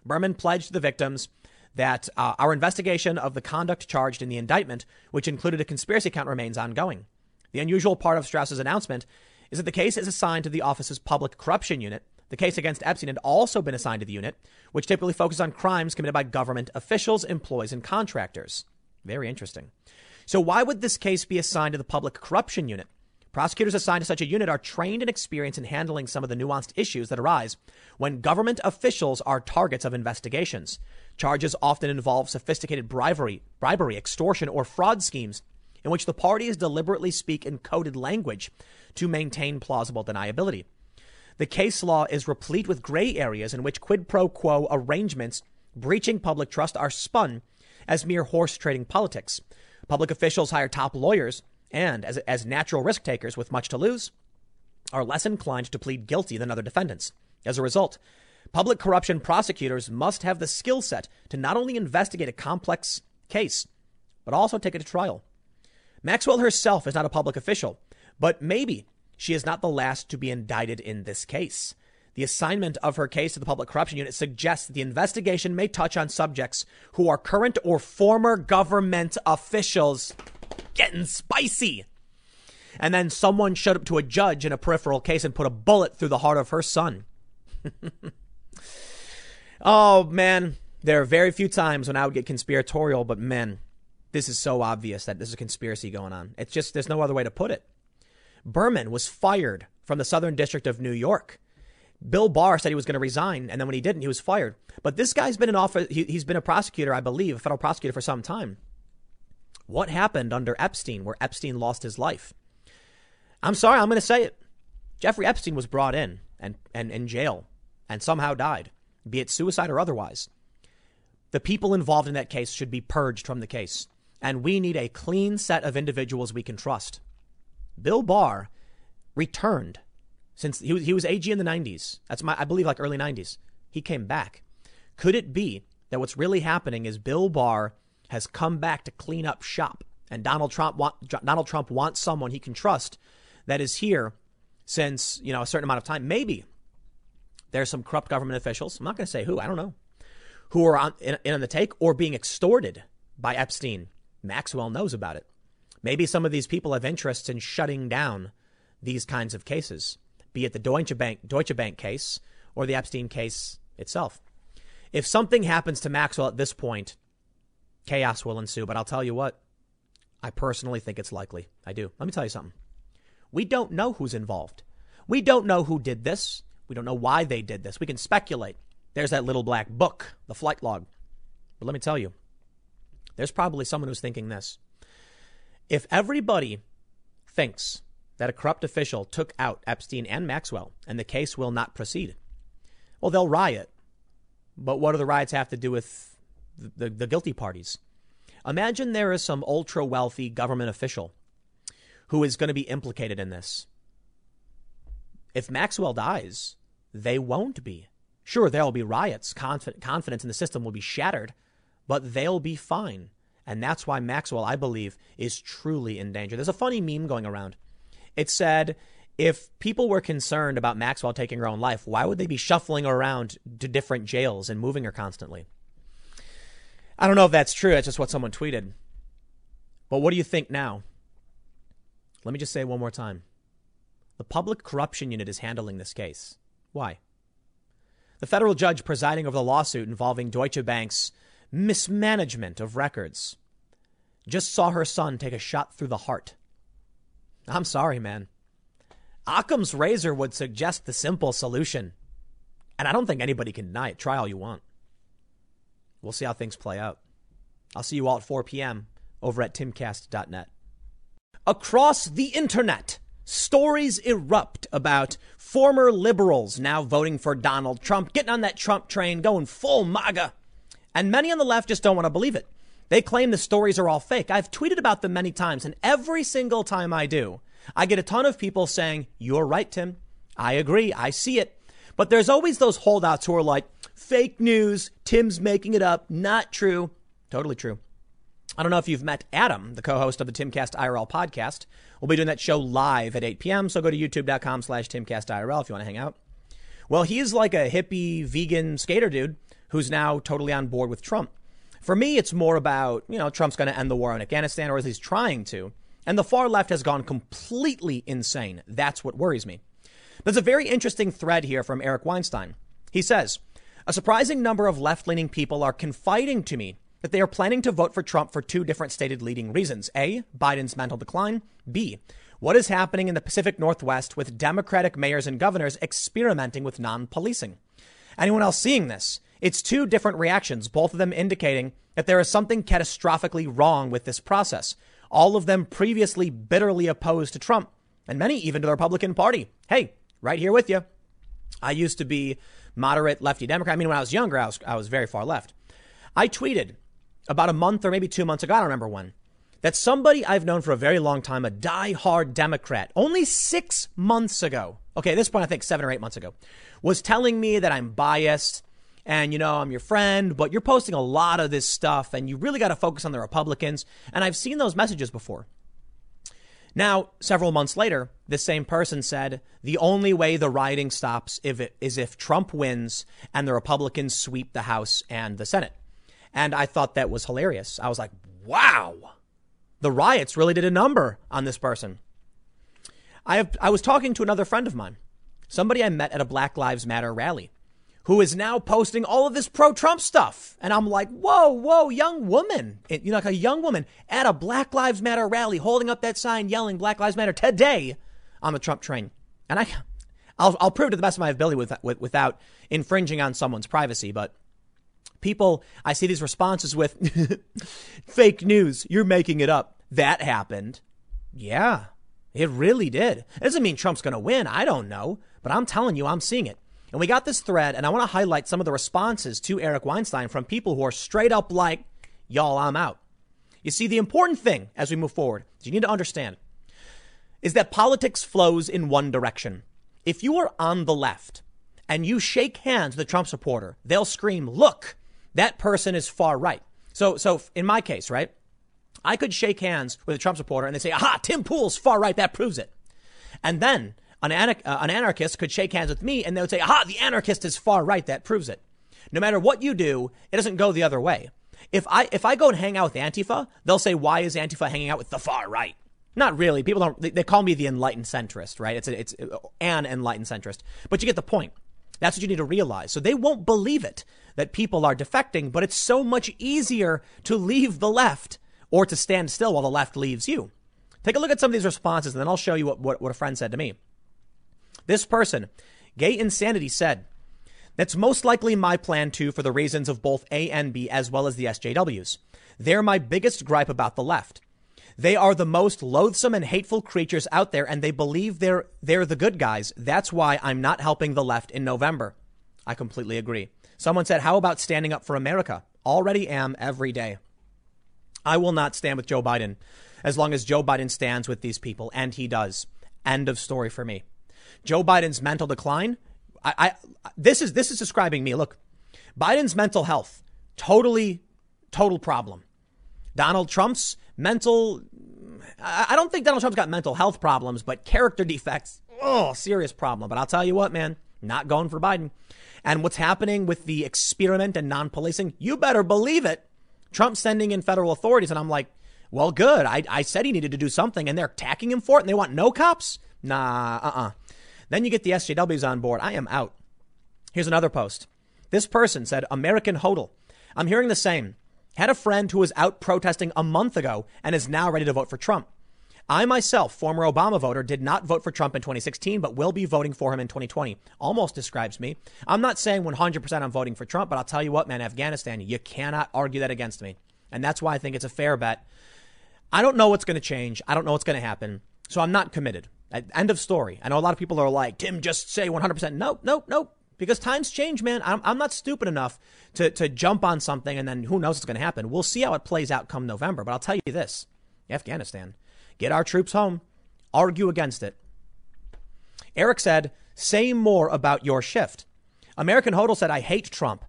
Berman pledged to the victims that uh, our investigation of the conduct charged in the indictment, which included a conspiracy count, remains ongoing. The unusual part of Strauss's announcement is that the case is assigned to the office's public corruption unit. The case against Epstein had also been assigned to the unit, which typically focuses on crimes committed by government officials, employees, and contractors. Very interesting. So, why would this case be assigned to the public corruption unit? Prosecutors assigned to such a unit are trained and experienced in handling some of the nuanced issues that arise when government officials are targets of investigations. Charges often involve sophisticated bribery, bribery, extortion, or fraud schemes in which the parties deliberately speak in coded language to maintain plausible deniability. The case law is replete with gray areas in which quid pro quo arrangements breaching public trust are spun as mere horse trading politics. Public officials hire top lawyers and as, as natural risk takers with much to lose, are less inclined to plead guilty than other defendants. As a result, public corruption prosecutors must have the skill set to not only investigate a complex case, but also take it to trial. Maxwell herself is not a public official, but maybe she is not the last to be indicted in this case. The assignment of her case to the Public Corruption Unit suggests that the investigation may touch on subjects who are current or former government officials. Getting spicy. And then someone showed up to a judge in a peripheral case and put a bullet through the heart of her son. oh, man. There are very few times when I would get conspiratorial, but man, this is so obvious that there's a conspiracy going on. It's just, there's no other way to put it. Berman was fired from the Southern District of New York. Bill Barr said he was going to resign, and then when he didn't, he was fired. But this guy's been an office, he, he's been a prosecutor, I believe, a federal prosecutor for some time. What happened under Epstein, where Epstein lost his life? I'm sorry, I'm going to say it. Jeffrey Epstein was brought in and, and in jail and somehow died, be it suicide or otherwise. The people involved in that case should be purged from the case. And we need a clean set of individuals we can trust. Bill Barr returned since he was, he was AG in the 90s. That's my, I believe, like early 90s. He came back. Could it be that what's really happening is Bill Barr has come back to clean up shop, and Donald Trump want, Donald Trump wants someone he can trust that is here since you know a certain amount of time. Maybe there's some corrupt government officials. I'm not going to say who. I don't know who are on, in, in on the take or being extorted by Epstein. Maxwell knows about it. Maybe some of these people have interests in shutting down these kinds of cases, be it the Deutsche Bank, Deutsche Bank case or the Epstein case itself. If something happens to Maxwell at this point, chaos will ensue. But I'll tell you what, I personally think it's likely. I do. Let me tell you something. We don't know who's involved. We don't know who did this. We don't know why they did this. We can speculate. There's that little black book, the flight log. But let me tell you, there's probably someone who's thinking this. If everybody thinks that a corrupt official took out Epstein and Maxwell and the case will not proceed, well, they'll riot. But what do the riots have to do with the, the, guilty parties? Imagine there is some ultra wealthy government official who is going to be implicated in this. If Maxwell dies, they won't be. Sure, there will be riots. Conf- confidence in the system will be shattered, but they'll be fine. And that's why Maxwell, I believe, is truly in danger. There's a funny meme going around. It said, if people were concerned about Maxwell taking her own life, why would they be shuffling around to different jails and moving her constantly? I don't know if that's true. That's just what someone tweeted. But what do you think now? Let me just say one more time. The Public Corruption Unit is handling this case. Why? The federal judge presiding over the lawsuit involving Deutsche Bank's mismanagement of records just saw her son take a shot through the heart. I'm sorry, man. Occam's razor would suggest the simple solution. And I don't think anybody can deny it. Try all you want. We'll see how things play out. I'll see you all at 4 p.m. over at timcast.net. Across the internet, stories erupt about former liberals now voting for Donald Trump, getting on that Trump train, going full MAGA. And many on the left just don't want to believe it. They claim the stories are all fake. I've tweeted about them many times, and every single time I do, I get a ton of people saying, You're right, Tim. I agree. I see it. But there's always those holdouts who are like, Fake news. Tim's making it up. Not true. Totally true. I don't know if you've met Adam, the co-host of the Timcast IRL podcast. We'll be doing that show live at 8 p.m. So go to youtube.com slash timcastirl if you want to hang out. Well, he's like a hippie vegan skater dude who's now totally on board with Trump. For me, it's more about, you know, Trump's going to end the war in Afghanistan, or at least trying to. And the far left has gone completely insane. That's what worries me. There's a very interesting thread here from Eric Weinstein. He says, a surprising number of left leaning people are confiding to me that they are planning to vote for Trump for two different stated leading reasons. A, Biden's mental decline. B, what is happening in the Pacific Northwest with Democratic mayors and governors experimenting with non policing. Anyone else seeing this? It's two different reactions, both of them indicating that there is something catastrophically wrong with this process. All of them previously bitterly opposed to Trump, and many even to the Republican Party. Hey, right here with you. I used to be moderate lefty Democrat. I mean, when I was younger, I was, I was very far left. I tweeted about a month or maybe two months ago, I don't remember when, that somebody I've known for a very long time, a die-hard Democrat, only six months ago, okay, at this point, I think seven or eight months ago, was telling me that I'm biased and, you know, I'm your friend, but you're posting a lot of this stuff and you really got to focus on the Republicans. And I've seen those messages before. Now, several months later, this same person said the only way the rioting stops if it, is if Trump wins and the Republicans sweep the House and the Senate. And I thought that was hilarious. I was like, wow, the riots really did a number on this person. I, have, I was talking to another friend of mine, somebody I met at a Black Lives Matter rally, who is now posting all of this pro Trump stuff. And I'm like, whoa, whoa, young woman, you know, like a young woman at a Black Lives Matter rally holding up that sign yelling Black Lives Matter today on the Trump train. And I, I'll, I'll prove to the best of my ability with, with, without infringing on someone's privacy, but people, I see these responses with fake news. You're making it up. That happened. Yeah, it really did. It doesn't mean Trump's going to win. I don't know, but I'm telling you, I'm seeing it. And we got this thread, and I want to highlight some of the responses to Eric Weinstein from people who are straight up like, y'all, I'm out. You see, the important thing as we move forward, you need to understand, is that politics flows in one direction. If you are on the left and you shake hands with a Trump supporter, they'll scream, look, that person is far right. So, so in my case, right, I could shake hands with a Trump supporter and they say, aha, Tim Pool's far right. That proves it. And then an, uh, an anarchist could shake hands with me and they would say, aha, the anarchist is far right. That proves it. No matter what you do, it doesn't go the other way. If I, if I go and hang out with Antifa, they'll say, why is Antifa hanging out with the far right? Not really. People don't, they, they call me the enlightened centrist, right? It's, a, it's an enlightened centrist. But you get the point. That's what you need to realize. So they won't believe it that people are defecting, but it's so much easier to leave the left or to stand still while the left leaves you. Take a look at some of these responses and then I'll show you what, what, what a friend said to me. This person, Gay Insanity, said, That's most likely my plan too for the reasons of both A and B as well as the SJWs. They're my biggest gripe about the left. They are the most loathsome and hateful creatures out there, and they believe they're, they're the good guys. That's why I'm not helping the left in November. I completely agree. Someone said, How about standing up for America? Already am every day. I will not stand with Joe Biden as long as Joe Biden stands with these people, and he does. End of story for me. Joe Biden's mental decline. I, I this is this is describing me. Look, Biden's mental health, totally, total problem. Donald Trump's mental. I don't think Donald Trump's got mental health problems, but character defects. Oh, serious problem. But I'll tell you what, man, not going for Biden. And what's happening with the experiment and non-policing, you better believe it. Trump sending in federal authorities, and I'm like, well, good. I, I said he needed to do something, and they're attacking him for it, and they want no cops? Nah, uh uh-uh. uh. Then you get the SJWs on board. I am out. Here's another post. This person said, American hodl. I'm hearing the same. Had a friend who was out protesting a month ago and is now ready to vote for Trump. I myself, former Obama voter, did not vote for Trump in 2016, but will be voting for him in 2020. Almost describes me. I'm not saying 100% I'm voting for Trump, but I'll tell you what, man, Afghanistan, you cannot argue that against me. And that's why I think it's a fair bet. I don't know what's going to change. I don't know what's going to happen. So I'm not committed. End of story. I know a lot of people are like, Tim, just say 100%. Nope, nope, nope. Because times change, man. I'm, I'm not stupid enough to, to jump on something and then who knows what's going to happen. We'll see how it plays out come November. But I'll tell you this Afghanistan, get our troops home, argue against it. Eric said, say more about your shift. American Hodel said, I hate Trump,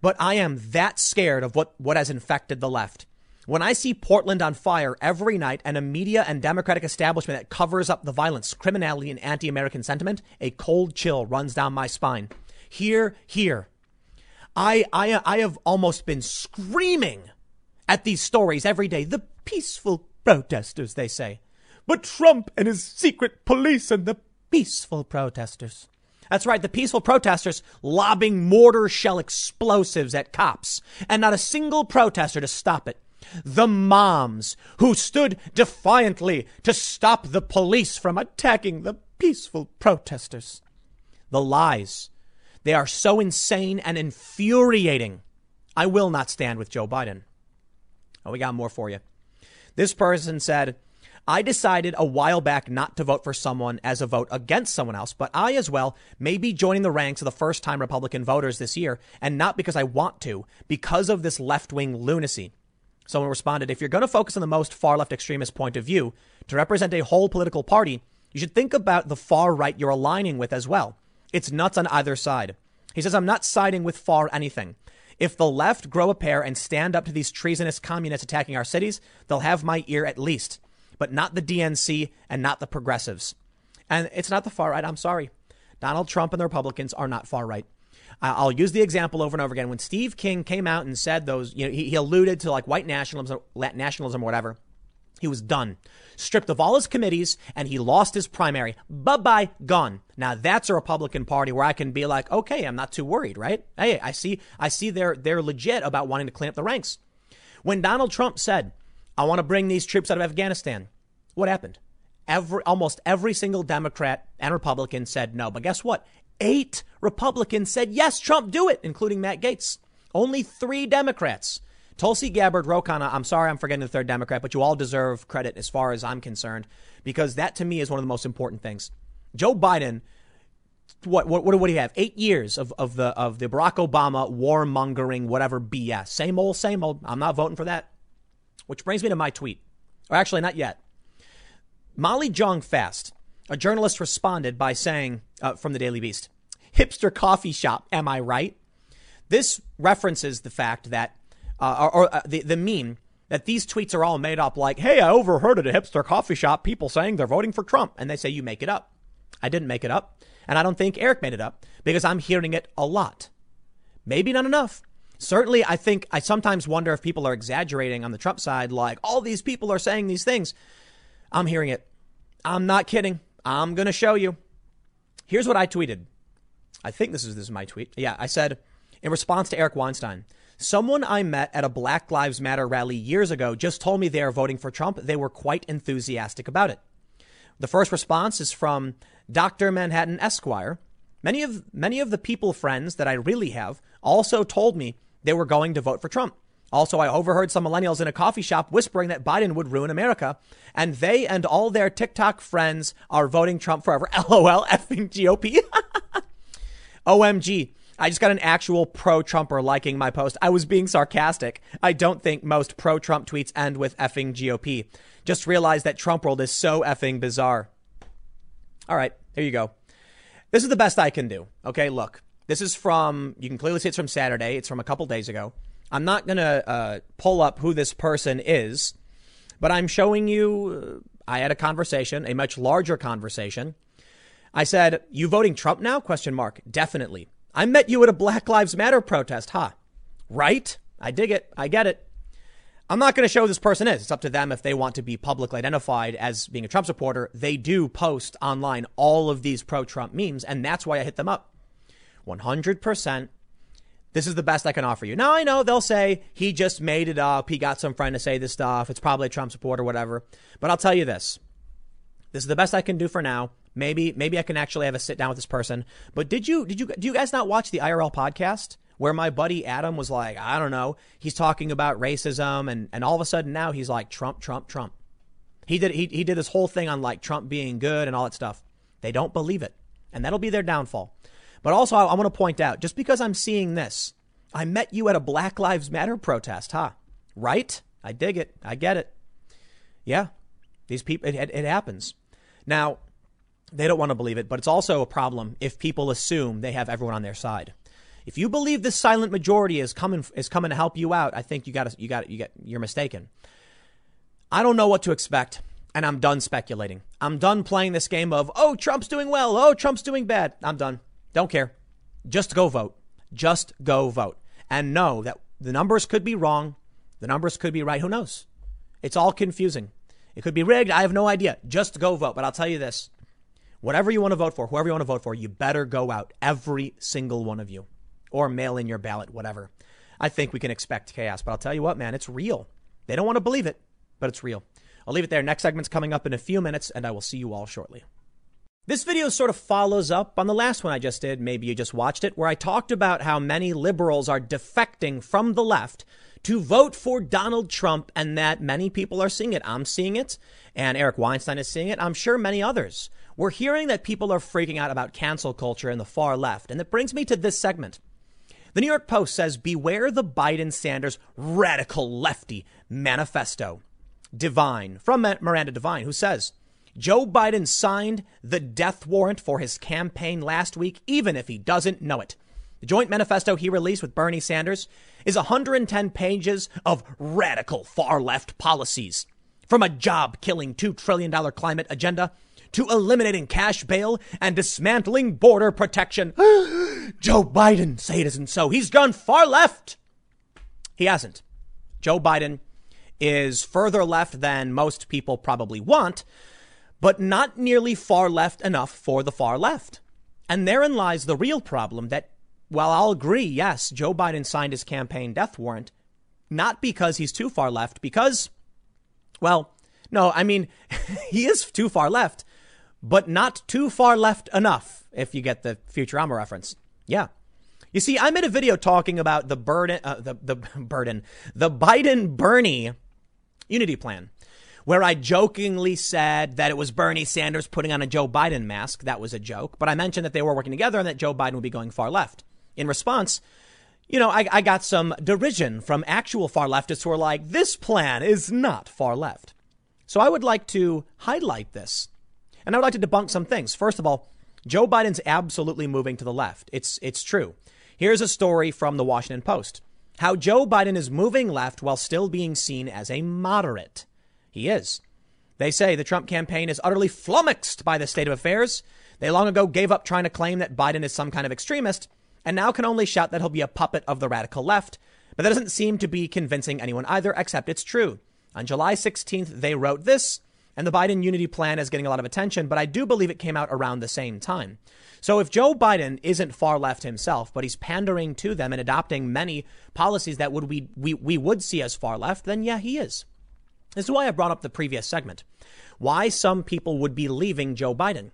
but I am that scared of what, what has infected the left. When I see Portland on fire every night and a media and Democratic establishment that covers up the violence, criminality, and anti American sentiment, a cold chill runs down my spine. Here, here. I, I, I have almost been screaming at these stories every day. The peaceful protesters, they say. But Trump and his secret police and the peaceful protesters. That's right, the peaceful protesters lobbing mortar shell explosives at cops, and not a single protester to stop it. The moms who stood defiantly to stop the police from attacking the peaceful protesters. The lies. They are so insane and infuriating. I will not stand with Joe Biden. Oh, we got more for you. This person said, I decided a while back not to vote for someone as a vote against someone else, but I as well may be joining the ranks of the first time Republican voters this year, and not because I want to, because of this left wing lunacy. Someone responded, if you're going to focus on the most far left extremist point of view to represent a whole political party, you should think about the far right you're aligning with as well. It's nuts on either side. He says, I'm not siding with far anything. If the left grow a pair and stand up to these treasonous communists attacking our cities, they'll have my ear at least, but not the DNC and not the progressives. And it's not the far right. I'm sorry. Donald Trump and the Republicans are not far right. I'll use the example over and over again. When Steve King came out and said those, you know, he, he alluded to like white nationalism, nationalism or whatever. He was done, stripped of all his committees, and he lost his primary. Bye bye, gone. Now that's a Republican Party where I can be like, okay, I'm not too worried, right? Hey, I see, I see they're they're legit about wanting to clean up the ranks. When Donald Trump said, "I want to bring these troops out of Afghanistan," what happened? Every almost every single Democrat and Republican said no. But guess what? Eight Republicans said yes, Trump, do it, including Matt Gaetz. Only three Democrats Tulsi Gabbard, Ro Khanna, I'm sorry I'm forgetting the third Democrat, but you all deserve credit as far as I'm concerned, because that to me is one of the most important things. Joe Biden, what what what, what do you have? Eight years of, of the of the Barack Obama warmongering, whatever BS. Same old, same old. I'm not voting for that. Which brings me to my tweet. Or actually not yet. Molly Jong Fast, a journalist responded by saying uh, from the Daily Beast, hipster coffee shop, am I right? This references the fact that uh, or, or uh, the, the meme that these tweets are all made up like, hey, I overheard at a hipster coffee shop people saying they're voting for Trump. And they say, you make it up. I didn't make it up. And I don't think Eric made it up because I'm hearing it a lot. Maybe not enough. Certainly, I think I sometimes wonder if people are exaggerating on the Trump side, like all these people are saying these things. I'm hearing it. I'm not kidding. I'm going to show you. Here's what I tweeted. I think this is this is my tweet. Yeah, I said in response to Eric Weinstein, Someone I met at a Black Lives Matter rally years ago just told me they are voting for Trump. They were quite enthusiastic about it. The first response is from Dr. Manhattan Esquire. Many of, many of the people friends that I really have also told me they were going to vote for Trump. Also, I overheard some millennials in a coffee shop whispering that Biden would ruin America, and they and all their TikTok friends are voting Trump forever. LOL, effing GOP. OMG. I just got an actual pro Trumper liking my post. I was being sarcastic. I don't think most pro Trump tweets end with effing GOP. Just realize that Trump world is so effing bizarre. All right, here you go. This is the best I can do. Okay, look. This is from, you can clearly see it's from Saturday. It's from a couple days ago. I'm not going to uh, pull up who this person is, but I'm showing you. Uh, I had a conversation, a much larger conversation. I said, "You voting Trump now?" Question mark. Definitely. I met you at a Black Lives Matter protest, huh? Right? I dig it. I get it. I'm not going to show who this person is. It's up to them if they want to be publicly identified as being a Trump supporter. They do post online all of these pro Trump memes, and that's why I hit them up. 100%. This is the best I can offer you. Now, I know they'll say he just made it up. He got some friend to say this stuff. It's probably a Trump supporter, or whatever. But I'll tell you this. This is the best I can do for now. Maybe maybe I can actually have a sit down with this person. But did you did you do you guys not watch the IRL podcast where my buddy Adam was like, I don't know, he's talking about racism and and all of a sudden now he's like Trump Trump Trump. He did he he did this whole thing on like Trump being good and all that stuff. They don't believe it. And that'll be their downfall. But also I, I want to point out just because I'm seeing this, I met you at a Black Lives Matter protest, huh? Right? I dig it. I get it. Yeah. These people it, it, it happens. Now, they don't want to believe it, but it's also a problem if people assume they have everyone on their side. If you believe this silent majority is coming is coming to help you out, I think you got you got you get you're mistaken. I don't know what to expect, and I'm done speculating. I'm done playing this game of oh Trump's doing well, oh Trump's doing bad. I'm done. Don't care. Just go vote. Just go vote. And know that the numbers could be wrong. The numbers could be right. Who knows? It's all confusing. It could be rigged. I have no idea. Just go vote. But I'll tell you this whatever you want to vote for, whoever you want to vote for, you better go out, every single one of you, or mail in your ballot, whatever. I think we can expect chaos, but I'll tell you what, man, it's real. They don't want to believe it, but it's real. I'll leave it there. Next segment's coming up in a few minutes, and I will see you all shortly. This video sort of follows up on the last one I just did. Maybe you just watched it, where I talked about how many liberals are defecting from the left to vote for Donald Trump and that many people are seeing it. I'm seeing it, and Eric Weinstein is seeing it. I'm sure many others. We're hearing that people are freaking out about cancel culture in the far left. And it brings me to this segment. The New York Post says beware the Biden Sanders radical lefty manifesto. Devine, from Miranda Devine, who says Joe Biden signed the death warrant for his campaign last week, even if he doesn't know it. The joint manifesto he released with Bernie Sanders is 110 pages of radical far left policies. From a job killing $2 trillion climate agenda to eliminating cash bail and dismantling border protection. Joe Biden, say it isn't so. He's gone far left. He hasn't. Joe Biden is further left than most people probably want, but not nearly far left enough for the far left. And therein lies the real problem that while I'll agree, yes, Joe Biden signed his campaign death warrant, not because he's too far left, because, well, no, I mean, he is too far left, but not too far left enough, if you get the Futurama reference. Yeah. You see, I made a video talking about the burden, uh, the, the burden, the Biden Bernie unity plan, where I jokingly said that it was Bernie Sanders putting on a Joe Biden mask. That was a joke. But I mentioned that they were working together and that Joe Biden would be going far left. In response, you know, I, I got some derision from actual far leftists who are like, this plan is not far left. So I would like to highlight this. And I would like to debunk some things. First of all, Joe Biden's absolutely moving to the left. It's, it's true. Here's a story from the Washington Post. How Joe Biden is moving left while still being seen as a moderate. He is. They say the Trump campaign is utterly flummoxed by the state of affairs. They long ago gave up trying to claim that Biden is some kind of extremist and now can only shout that he'll be a puppet of the radical left. But that doesn't seem to be convincing anyone either, except it's true. On July 16th, they wrote this, and the Biden Unity Plan is getting a lot of attention, but I do believe it came out around the same time. So if Joe Biden isn't far left himself, but he's pandering to them and adopting many policies that would we, we, we would see as far left, then yeah, he is. This is why I brought up the previous segment. Why some people would be leaving Joe Biden.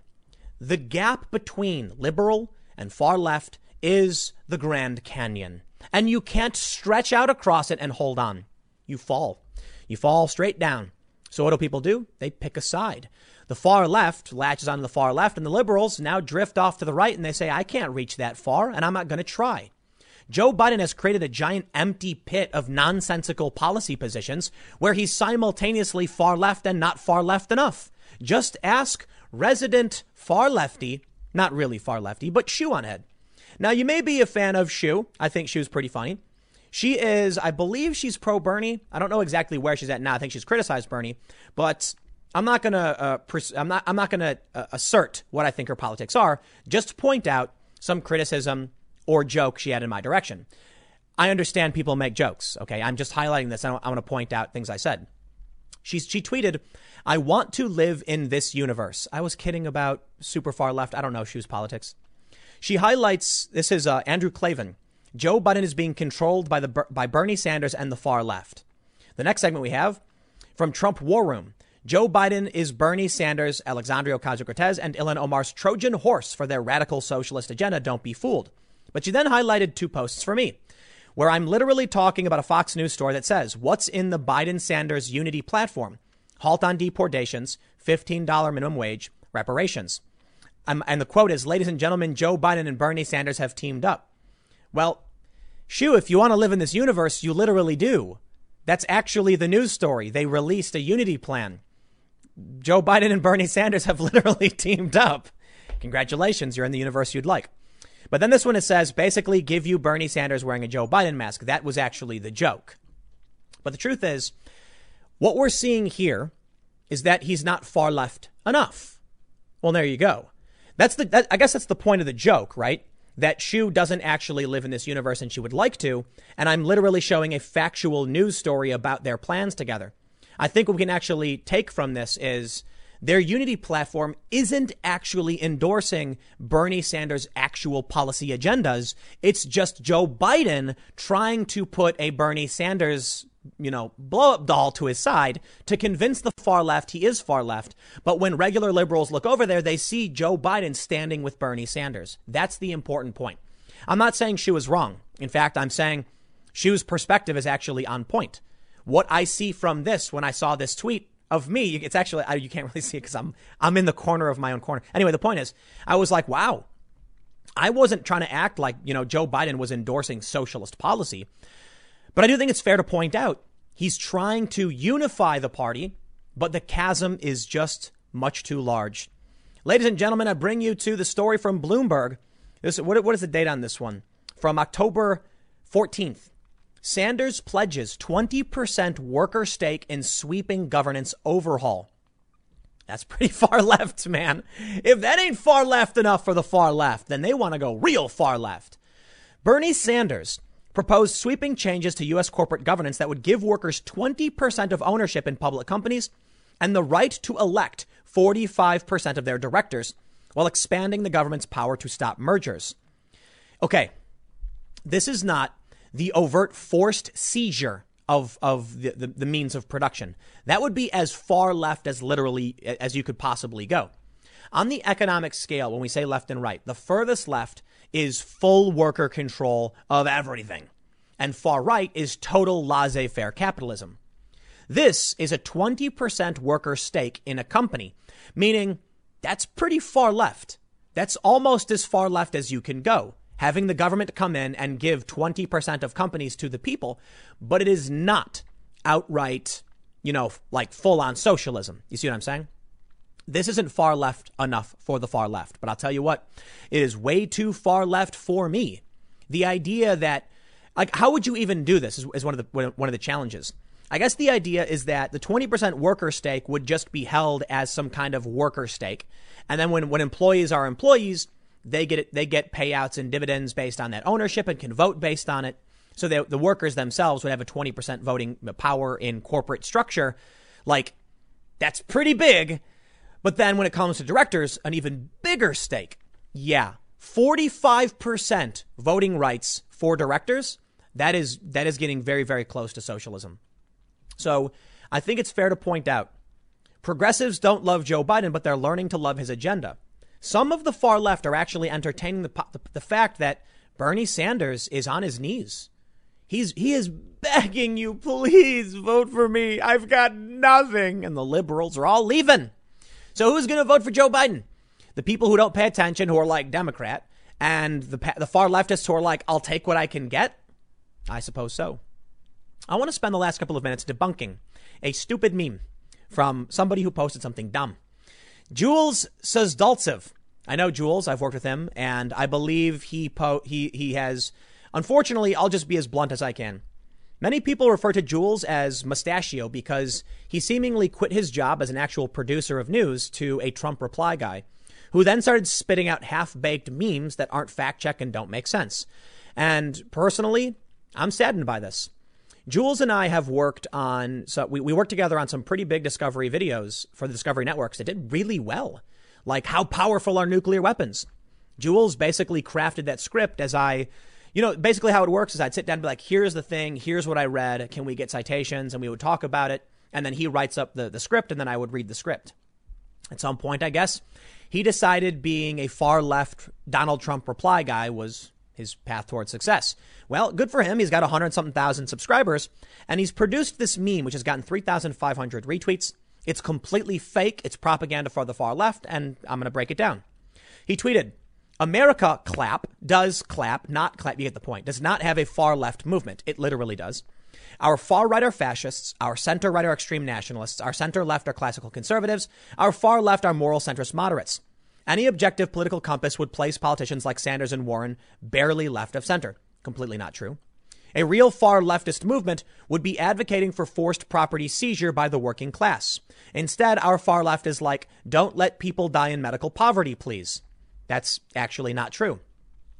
The gap between liberal and far left is the Grand Canyon. And you can't stretch out across it and hold on. You fall. You fall straight down. So what do people do? They pick a side. The far left latches on the far left, and the liberals now drift off to the right and they say, I can't reach that far, and I'm not going to try. Joe Biden has created a giant empty pit of nonsensical policy positions where he's simultaneously far left and not far left enough. Just ask resident far lefty, not really far lefty, but Shoe0nHead. Now, you may be a fan of Shoe. I think she was pretty funny. She is, I believe she's pro Bernie. I don't know exactly where she's at now. I think she's criticized Bernie, but I'm not gonna, uh, I'm not, I'm not gonna uh, assert what I think her politics are. Just point out some criticism or joke she had in my direction. I understand people make jokes. Okay, I'm just highlighting this. I, I want to point out things I said. She's, she tweeted, "I want to live in this universe." I was kidding about super far left. I don't know She was politics. She highlights this is uh, Andrew Klavan. Joe Biden is being controlled by the by Bernie Sanders and the far left. The next segment we have from Trump War Room. Joe Biden is Bernie Sanders, Alexandria Ocasio Cortez, and Ilhan Omar's Trojan horse for their radical socialist agenda. Don't be fooled. But she then highlighted two posts for me, where I'm literally talking about a Fox News story that says, What's in the Biden Sanders unity platform? Halt on deportations, $15 minimum wage, reparations. Um, and the quote is, ladies and gentlemen, Joe Biden and Bernie Sanders have teamed up. Well, Shoe, if you want to live in this universe, you literally do. That's actually the news story. They released a unity plan. Joe Biden and Bernie Sanders have literally teamed up. Congratulations, you're in the universe you'd like. But then this one it says basically give you Bernie Sanders wearing a Joe Biden mask. That was actually the joke. But the truth is, what we're seeing here is that he's not far left enough. Well, there you go. That's the, that, I guess that's the point of the joke, right? That Shoe doesn't actually live in this universe and she would like to. And I'm literally showing a factual news story about their plans together. I think what we can actually take from this is their unity platform isn't actually endorsing Bernie Sanders' actual policy agendas. It's just Joe Biden trying to put a Bernie Sanders you know, blow up doll to his side to convince the far left he is far left. But when regular liberals look over there, they see Joe Biden standing with Bernie Sanders. That's the important point. I'm not saying she was wrong. In fact, I'm saying Shoe's perspective is actually on point. What I see from this when I saw this tweet of me, it's actually, you can't really see it because I'm, I'm in the corner of my own corner. Anyway, the point is, I was like, wow, I wasn't trying to act like, you know, Joe Biden was endorsing socialist policy, but I do think it's fair to point out he's trying to unify the party, but the chasm is just much too large. Ladies and gentlemen, I bring you to the story from Bloomberg. This, what, what is the date on this one? From October 14th. Sanders pledges 20% worker stake in sweeping governance overhaul. That's pretty far left, man. If that ain't far left enough for the far left, then they want to go real far left. Bernie Sanders proposed sweeping changes to U.S. corporate governance that would give workers 20% of ownership in public companies and the right to elect 45% of their directors while expanding the government's power to stop mergers. Okay, this is not the overt forced seizure of, of the, the, the, means of production. That would be as far left as literally as you could possibly go. On the economic scale, when we say left and right, the furthest left is full worker control of everything. And far right is total laissez faire capitalism. This is a 20% worker stake in a company, meaning that's pretty far left. That's almost as far left as you can go having the government come in and give 20% of companies to the people, but it is not outright, you know, like full on socialism. You see what I'm saying? This isn't far left enough for the far left, but I'll tell you what, it is way too far left for me. The idea that, like, how would you even do this is, is one of the one of the challenges. I guess the idea is that the 20% worker stake would just be held as some kind of worker stake. And then when, when employees are employees, they get they get payouts and dividends based on that ownership and can vote based on it. So they, the workers themselves would have a 20% voting power in corporate structure. Like that's pretty big. But then when it comes to directors, an even bigger stake. Yeah, 45% voting rights for directors. That is that is getting very very close to socialism. So I think it's fair to point out progressives don't love Joe Biden, but they're learning to love his agenda. Some of the far left are actually entertaining the, the, the fact that Bernie Sanders is on his knees. He's he is begging you, please vote for me. I've got nothing, and the liberals are all leaving. So who's going to vote for Joe Biden? The people who don't pay attention, who are like Democrat, and the the far leftists who are like, I'll take what I can get. I suppose so. I want to spend the last couple of minutes debunking a stupid meme from somebody who posted something dumb. Jules Suzdaltsev. I know Jules. I've worked with him, and I believe he po- he he has. Unfortunately, I'll just be as blunt as I can. Many people refer to Jules as Mustachio because he seemingly quit his job as an actual producer of news to a Trump reply guy, who then started spitting out half-baked memes that aren't fact-checked and don't make sense. And personally, I'm saddened by this. Jules and I have worked on, so we, we worked together on some pretty big Discovery videos for the Discovery Networks that did really well. Like, how powerful are nuclear weapons? Jules basically crafted that script as I, you know, basically how it works is I'd sit down and be like, here's the thing, here's what I read, can we get citations? And we would talk about it. And then he writes up the, the script, and then I would read the script. At some point, I guess, he decided being a far left Donald Trump reply guy was his path towards success. Well, good for him. He's got 100 something thousand subscribers and he's produced this meme, which has gotten 3,500 retweets. It's completely fake. It's propaganda for the far left. And I'm going to break it down. He tweeted, America clap does clap, not clap. You get the point. Does not have a far left movement. It literally does. Our far right are fascists. Our center right are extreme nationalists. Our center left are classical conservatives. Our far left are moral centrist moderates. Any objective political compass would place politicians like Sanders and Warren barely left of center. Completely not true. A real far leftist movement would be advocating for forced property seizure by the working class. Instead, our far left is like, don't let people die in medical poverty, please. That's actually not true.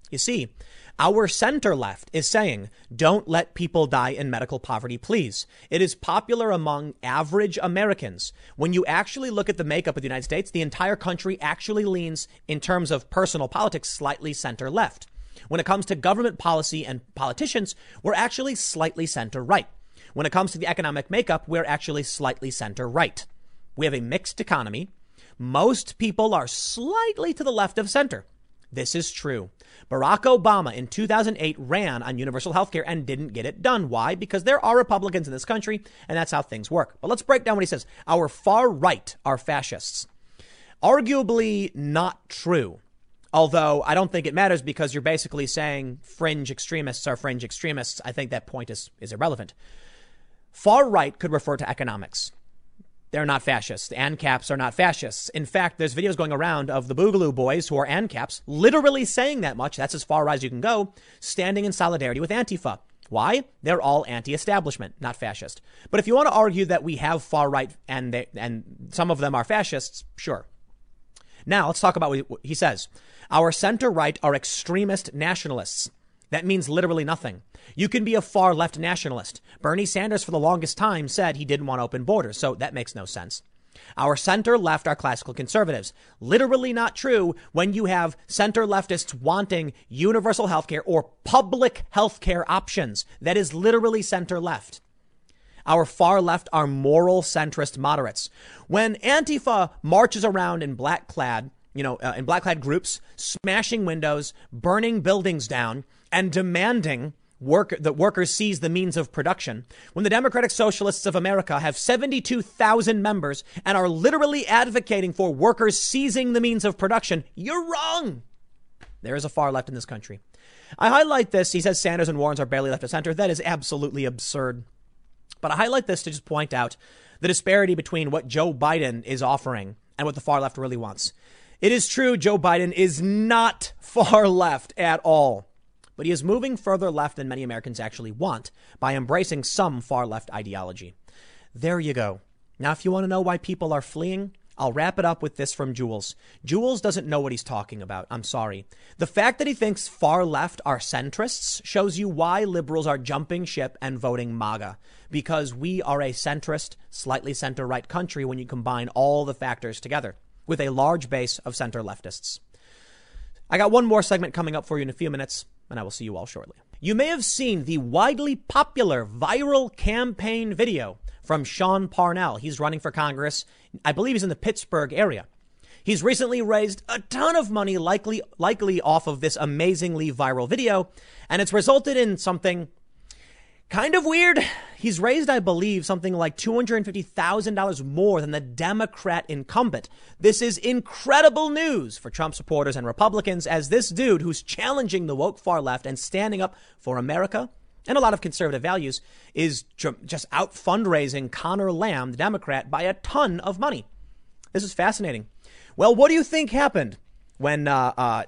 You see, our center left is saying, don't let people die in medical poverty, please. It is popular among average Americans. When you actually look at the makeup of the United States, the entire country actually leans, in terms of personal politics, slightly center left. When it comes to government policy and politicians, we're actually slightly center right. When it comes to the economic makeup, we're actually slightly center right. We have a mixed economy. Most people are slightly to the left of center. This is true. Barack Obama in 2008 ran on universal health care and didn't get it done. Why? Because there are Republicans in this country and that's how things work. But let's break down what he says. Our far right are fascists. Arguably not true. Although I don't think it matters because you're basically saying fringe extremists are fringe extremists. I think that point is, is irrelevant. Far right could refer to economics. They're not fascists. ANCAPs are not fascists. In fact, there's videos going around of the Boogaloo boys who are ANCAPs literally saying that much. That's as far as you can go, standing in solidarity with Antifa. Why? They're all anti-establishment, not fascist. But if you want to argue that we have far right and they, and some of them are fascists, sure. Now let's talk about what he says. Our center right are extremist nationalists. That means literally nothing. You can be a far left nationalist. Bernie Sanders, for the longest time, said he didn't want open borders, so that makes no sense. Our center left are classical conservatives. Literally not true when you have center leftists wanting universal healthcare or public healthcare options. That is literally center left. Our far left are moral centrist moderates. When Antifa marches around in black clad, you know, uh, in black clad groups, smashing windows, burning buildings down, and demanding work, that workers seize the means of production, when the Democratic Socialists of America have 72,000 members and are literally advocating for workers seizing the means of production, you're wrong. There is a far left in this country. I highlight this. He says Sanders and Warrens are barely left of center. That is absolutely absurd. But I highlight this to just point out the disparity between what Joe Biden is offering and what the far left really wants. It is true Joe Biden is not far left at all but he is moving further left than many Americans actually want by embracing some far left ideology. There you go. Now, if you want to know why people are fleeing, I'll wrap it up with this from Jules. Jules doesn't know what he's talking about. I'm sorry. The fact that he thinks far left are centrists shows you why liberals are jumping ship and voting MAGA. Because we are a centrist, slightly center right country when you combine all the factors together with a large base of center leftists. I got one more segment coming up for you in a few minutes and I will see you all shortly. You may have seen the widely popular viral campaign video from Sean Parnell. He's running for Congress. I believe he's in the Pittsburgh area. He's recently raised a ton of money, likely, likely off of this amazingly viral video, and it's resulted in something Kind of weird. He's raised, I believe, something like $250,000 more than the Democrat incumbent. This is incredible news for Trump supporters and Republicans as this dude who's challenging the woke far left and standing up for America and a lot of conservative values is just out fundraising Conor Lamb, the Democrat, by a ton of money. This is fascinating. Well, what do you think happened when uh, uh,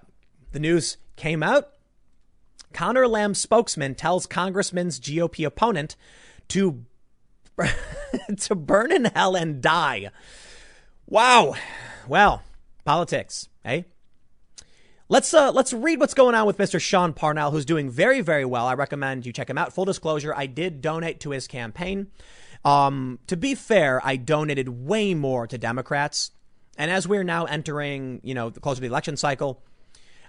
the news came out? Conor Lamb's spokesman tells Congressman's GOP opponent to to burn in hell and die. Wow. Well, politics, eh? Let's uh, let's read what's going on with Mr. Sean Parnell, who's doing very very well. I recommend you check him out. Full disclosure: I did donate to his campaign. Um, to be fair, I donated way more to Democrats, and as we're now entering, you know, the closer to the election cycle,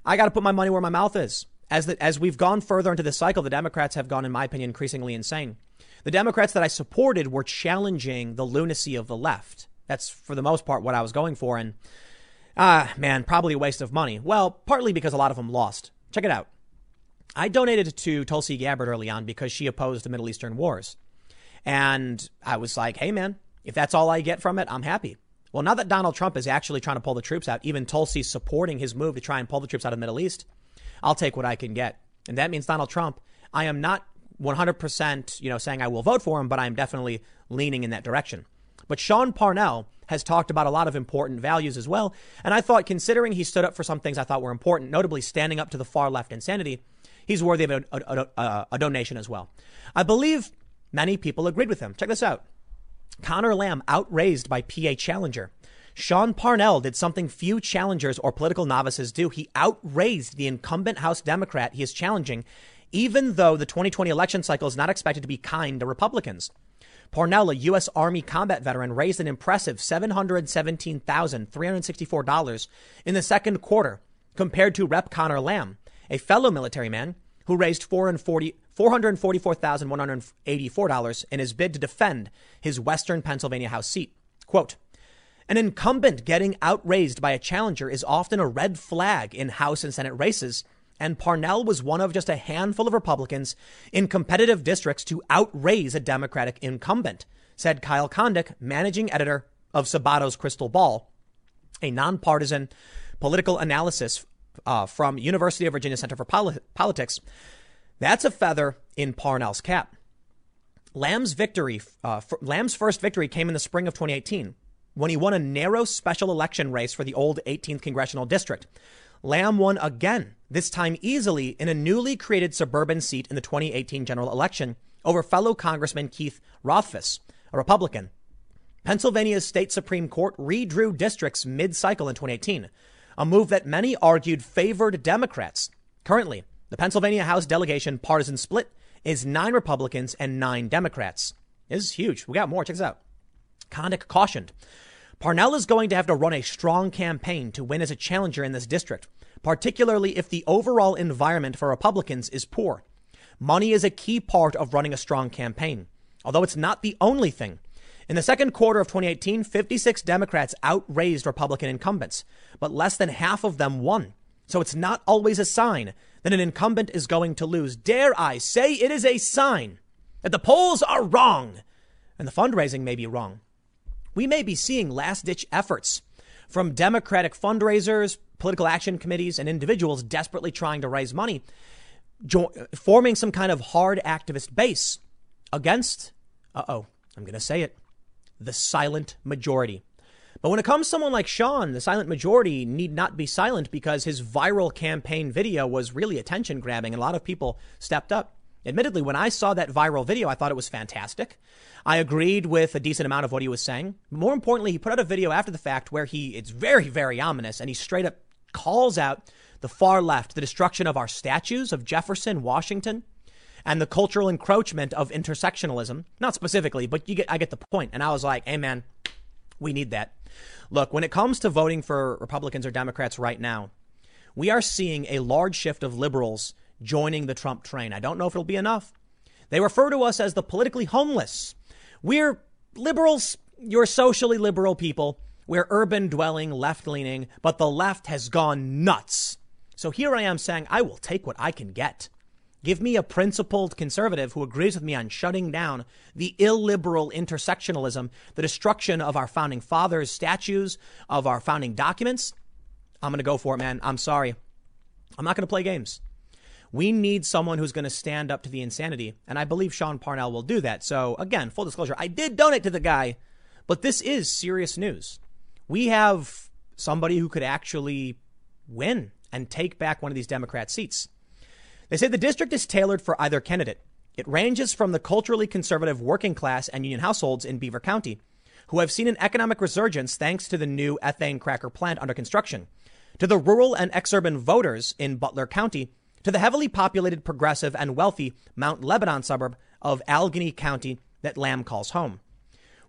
I got to put my money where my mouth is as the, as we've gone further into this cycle, the Democrats have gone, in my opinion, increasingly insane. The Democrats that I supported were challenging the lunacy of the left. That's for the most part what I was going for, and ah, man, probably a waste of money. Well, partly because a lot of them lost. Check it out. I donated to Tulsi Gabbard early on because she opposed the Middle Eastern wars, and I was like, hey, man, if that's all I get from it, I'm happy. Well, now that Donald Trump is actually trying to pull the troops out, even Tulsi's supporting his move to try and pull the troops out of the Middle East. I'll take what I can get. And that means Donald Trump. I am not 100%, you know, saying I will vote for him, but I'm definitely leaning in that direction. But Sean Parnell has talked about a lot of important values as well. And I thought, considering he stood up for some things I thought were important, notably standing up to the far left insanity, he's worthy of a, a, a, a donation as well. I believe many people agreed with him. Check this out. Conor Lamb outraised by PA Challenger. Sean Parnell did something few challengers or political novices do. He outraised the incumbent House Democrat he is challenging, even though the 2020 election cycle is not expected to be kind to Republicans. Parnell, a U.S. Army combat veteran, raised an impressive $717,364 in the second quarter compared to Rep. Conor Lamb, a fellow military man who raised $444,184 in his bid to defend his Western Pennsylvania House seat. Quote, an incumbent getting outraised by a challenger is often a red flag in House and Senate races, and Parnell was one of just a handful of Republicans in competitive districts to outraise a Democratic incumbent, said Kyle Kondik, managing editor of Sabato's Crystal Ball, a nonpartisan political analysis uh, from University of Virginia Center for Poli- Politics. That's a feather in Parnell's cap. Lamb's victory, uh, Lamb's first victory came in the spring of 2018 when he won a narrow special election race for the old 18th congressional district. Lamb won again, this time easily in a newly created suburban seat in the 2018 general election over fellow Congressman Keith Rothfus, a Republican. Pennsylvania's state Supreme Court redrew districts mid cycle in 2018, a move that many argued favored Democrats. Currently, the Pennsylvania House delegation partisan split is nine Republicans and nine Democrats. This is huge. We got more. Check this out. Kondik cautioned. Parnell is going to have to run a strong campaign to win as a challenger in this district, particularly if the overall environment for Republicans is poor. Money is a key part of running a strong campaign, although it's not the only thing. In the second quarter of 2018, 56 Democrats outraised Republican incumbents, but less than half of them won. So it's not always a sign that an incumbent is going to lose. Dare I say it is a sign that the polls are wrong and the fundraising may be wrong. We may be seeing last ditch efforts from Democratic fundraisers, political action committees, and individuals desperately trying to raise money, jo- forming some kind of hard activist base against, uh oh, I'm going to say it, the silent majority. But when it comes to someone like Sean, the silent majority need not be silent because his viral campaign video was really attention grabbing and a lot of people stepped up. Admittedly, when I saw that viral video, I thought it was fantastic. I agreed with a decent amount of what he was saying. More importantly, he put out a video after the fact where he, it's very, very ominous, and he straight up calls out the far left, the destruction of our statues of Jefferson, Washington, and the cultural encroachment of intersectionalism. Not specifically, but you get, I get the point. And I was like, hey man, we need that. Look, when it comes to voting for Republicans or Democrats right now, we are seeing a large shift of liberals joining the Trump train. I don't know if it'll be enough. They refer to us as the politically homeless. We're liberals. You're socially liberal people. We're urban dwelling, left leaning, but the left has gone nuts. So here I am saying, I will take what I can get. Give me a principled conservative who agrees with me on shutting down the illiberal intersectionalism, the destruction of our founding fathers' statues, of our founding documents. I'm going to go for it, man. I'm sorry. I'm not going to play games. We need someone who's going to stand up to the insanity. And I believe Sean Parnell will do that. So, again, full disclosure, I did donate to the guy, but this is serious news. We have somebody who could actually win and take back one of these Democrat seats. They say the district is tailored for either candidate. It ranges from the culturally conservative working class and union households in Beaver County, who have seen an economic resurgence thanks to the new ethane cracker plant under construction, to the rural and exurban voters in Butler County to the heavily populated, progressive, and wealthy Mount Lebanon suburb of Allegheny County that Lamb calls home.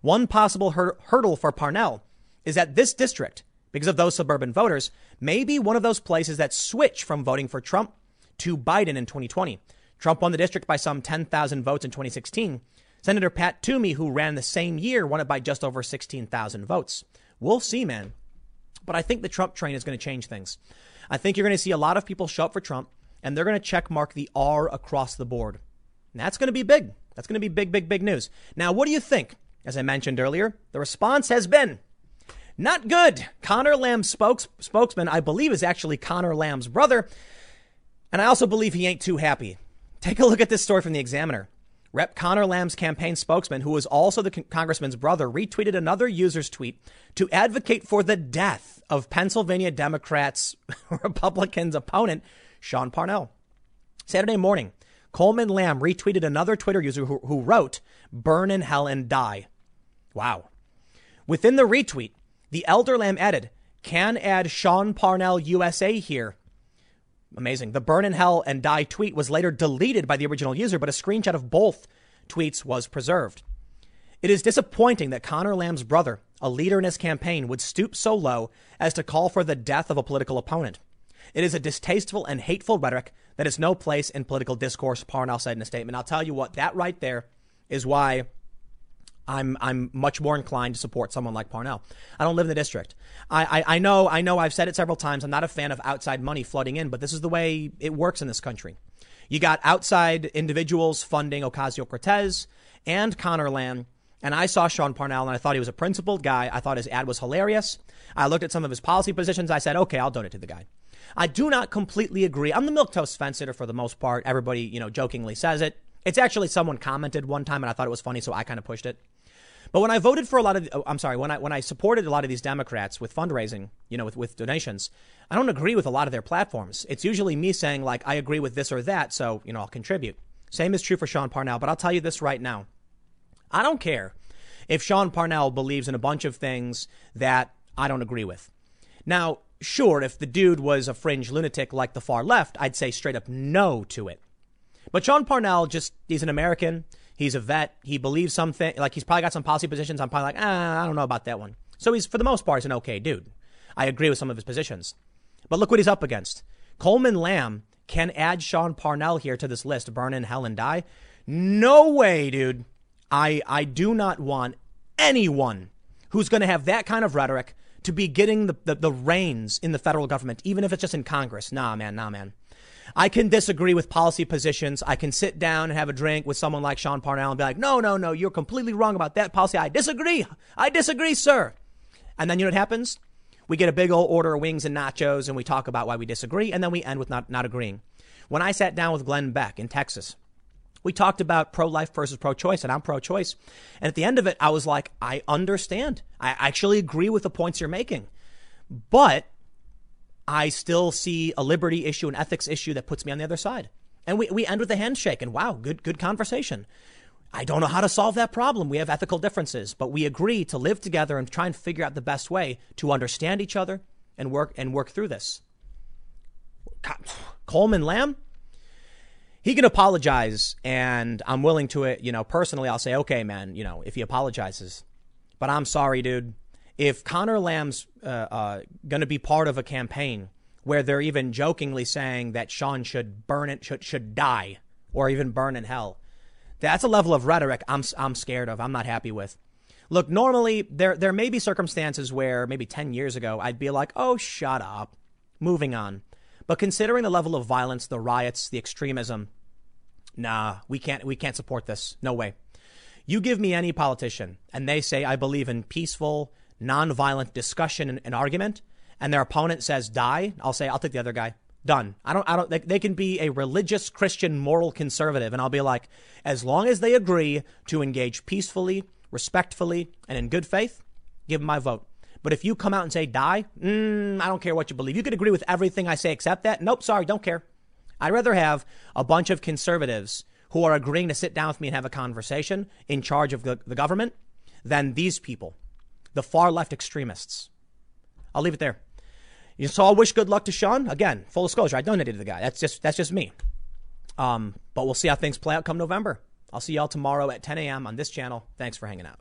One possible hur- hurdle for Parnell is that this district, because of those suburban voters, may be one of those places that switch from voting for Trump to Biden in 2020. Trump won the district by some 10,000 votes in 2016. Senator Pat Toomey, who ran the same year, won it by just over 16,000 votes. We'll see, man. But I think the Trump train is going to change things. I think you're going to see a lot of people show up for Trump and they're going to check mark the R across the board. And that's going to be big. That's going to be big, big, big news. Now, what do you think? As I mentioned earlier, the response has been not good. Conor Lamb's spokes, spokesman, I believe, is actually Conor Lamb's brother. And I also believe he ain't too happy. Take a look at this story from the Examiner. Rep. Conor Lamb's campaign spokesman, who was also the con- congressman's brother, retweeted another user's tweet to advocate for the death of Pennsylvania Democrats' Republicans' opponent, Sean Parnell. Saturday morning, Coleman Lamb retweeted another Twitter user who, who wrote, Burn in hell and die. Wow. Within the retweet, the elder Lamb added, Can add Sean Parnell USA here. Amazing. The burn in hell and die tweet was later deleted by the original user, but a screenshot of both tweets was preserved. It is disappointing that Conor Lamb's brother, a leader in his campaign, would stoop so low as to call for the death of a political opponent. It is a distasteful and hateful rhetoric that has no place in political discourse, Parnell said in a statement. I'll tell you what, that right there is why I'm I'm much more inclined to support someone like Parnell. I don't live in the district. I, I, I know I know I've said it several times. I'm not a fan of outside money flooding in, but this is the way it works in this country. You got outside individuals funding Ocasio Cortez and Conor Lamb And I saw Sean Parnell and I thought he was a principled guy. I thought his ad was hilarious. I looked at some of his policy positions. I said, okay, I'll donate to the guy. I do not completely agree. I'm the milquetoast fence sitter for the most part. Everybody, you know, jokingly says it. It's actually someone commented one time and I thought it was funny, so I kind of pushed it. But when I voted for a lot of, oh, I'm sorry, when I when I supported a lot of these Democrats with fundraising, you know, with with donations, I don't agree with a lot of their platforms. It's usually me saying like I agree with this or that, so you know I'll contribute. Same is true for Sean Parnell, but I'll tell you this right now. I don't care if Sean Parnell believes in a bunch of things that I don't agree with. Now, sure, if the dude was a fringe lunatic like the far left, I'd say straight up no to it. But Sean Parnell just, he's an American. He's a vet. He believes something, like he's probably got some policy positions. I'm probably like, ah, I don't know about that one. So he's, for the most part, he's an okay dude. I agree with some of his positions. But look what he's up against. Coleman Lamb can add Sean Parnell here to this list, burn in hell and die. No way, dude. I, I do not want anyone who's going to have that kind of rhetoric to be getting the, the, the reins in the federal government, even if it's just in Congress. Nah, man, nah, man. I can disagree with policy positions. I can sit down and have a drink with someone like Sean Parnell and be like, no, no, no, you're completely wrong about that policy. I disagree. I disagree, sir. And then you know what happens? We get a big old order of wings and nachos and we talk about why we disagree. And then we end with not, not agreeing. When I sat down with Glenn Beck in Texas, we talked about pro life versus pro choice, and I'm pro choice. And at the end of it, I was like, I understand. I actually agree with the points you're making. But I still see a liberty issue, an ethics issue that puts me on the other side. And we, we end with a handshake and wow, good, good conversation. I don't know how to solve that problem. We have ethical differences, but we agree to live together and try and figure out the best way to understand each other and work and work through this. Coleman Lamb, he can apologize and I'm willing to it. You know, personally, I'll say, okay, man, you know, if he apologizes, but I'm sorry, dude. If Conor Lamb's uh, uh, going to be part of a campaign where they're even jokingly saying that Sean should burn it, should, should die or even burn in hell, that's a level of rhetoric I'm, I'm scared of. I'm not happy with. Look, normally there, there may be circumstances where maybe 10 years ago I'd be like, oh, shut up. Moving on. But considering the level of violence, the riots, the extremism, nah, we can't, we can't support this. No way. You give me any politician and they say, I believe in peaceful, nonviolent discussion and, and argument, and their opponent says die, I'll say, I'll take the other guy. Done. I don't, I don't, they, they, can be a religious Christian moral conservative. And I'll be like, as long as they agree to engage peacefully, respectfully, and in good faith, give them my vote. But if you come out and say die, mm, I don't care what you believe. You could agree with everything I say except that. Nope, sorry, don't care. I'd rather have a bunch of conservatives who are agreeing to sit down with me and have a conversation in charge of the, the government than these people, the far left extremists. I'll leave it there. So I'll wish good luck to Sean. Again, full disclosure, I donated to the guy. That's just that's just me. Um, but we'll see how things play out come November. I'll see y'all tomorrow at 10 a.m. on this channel. Thanks for hanging out.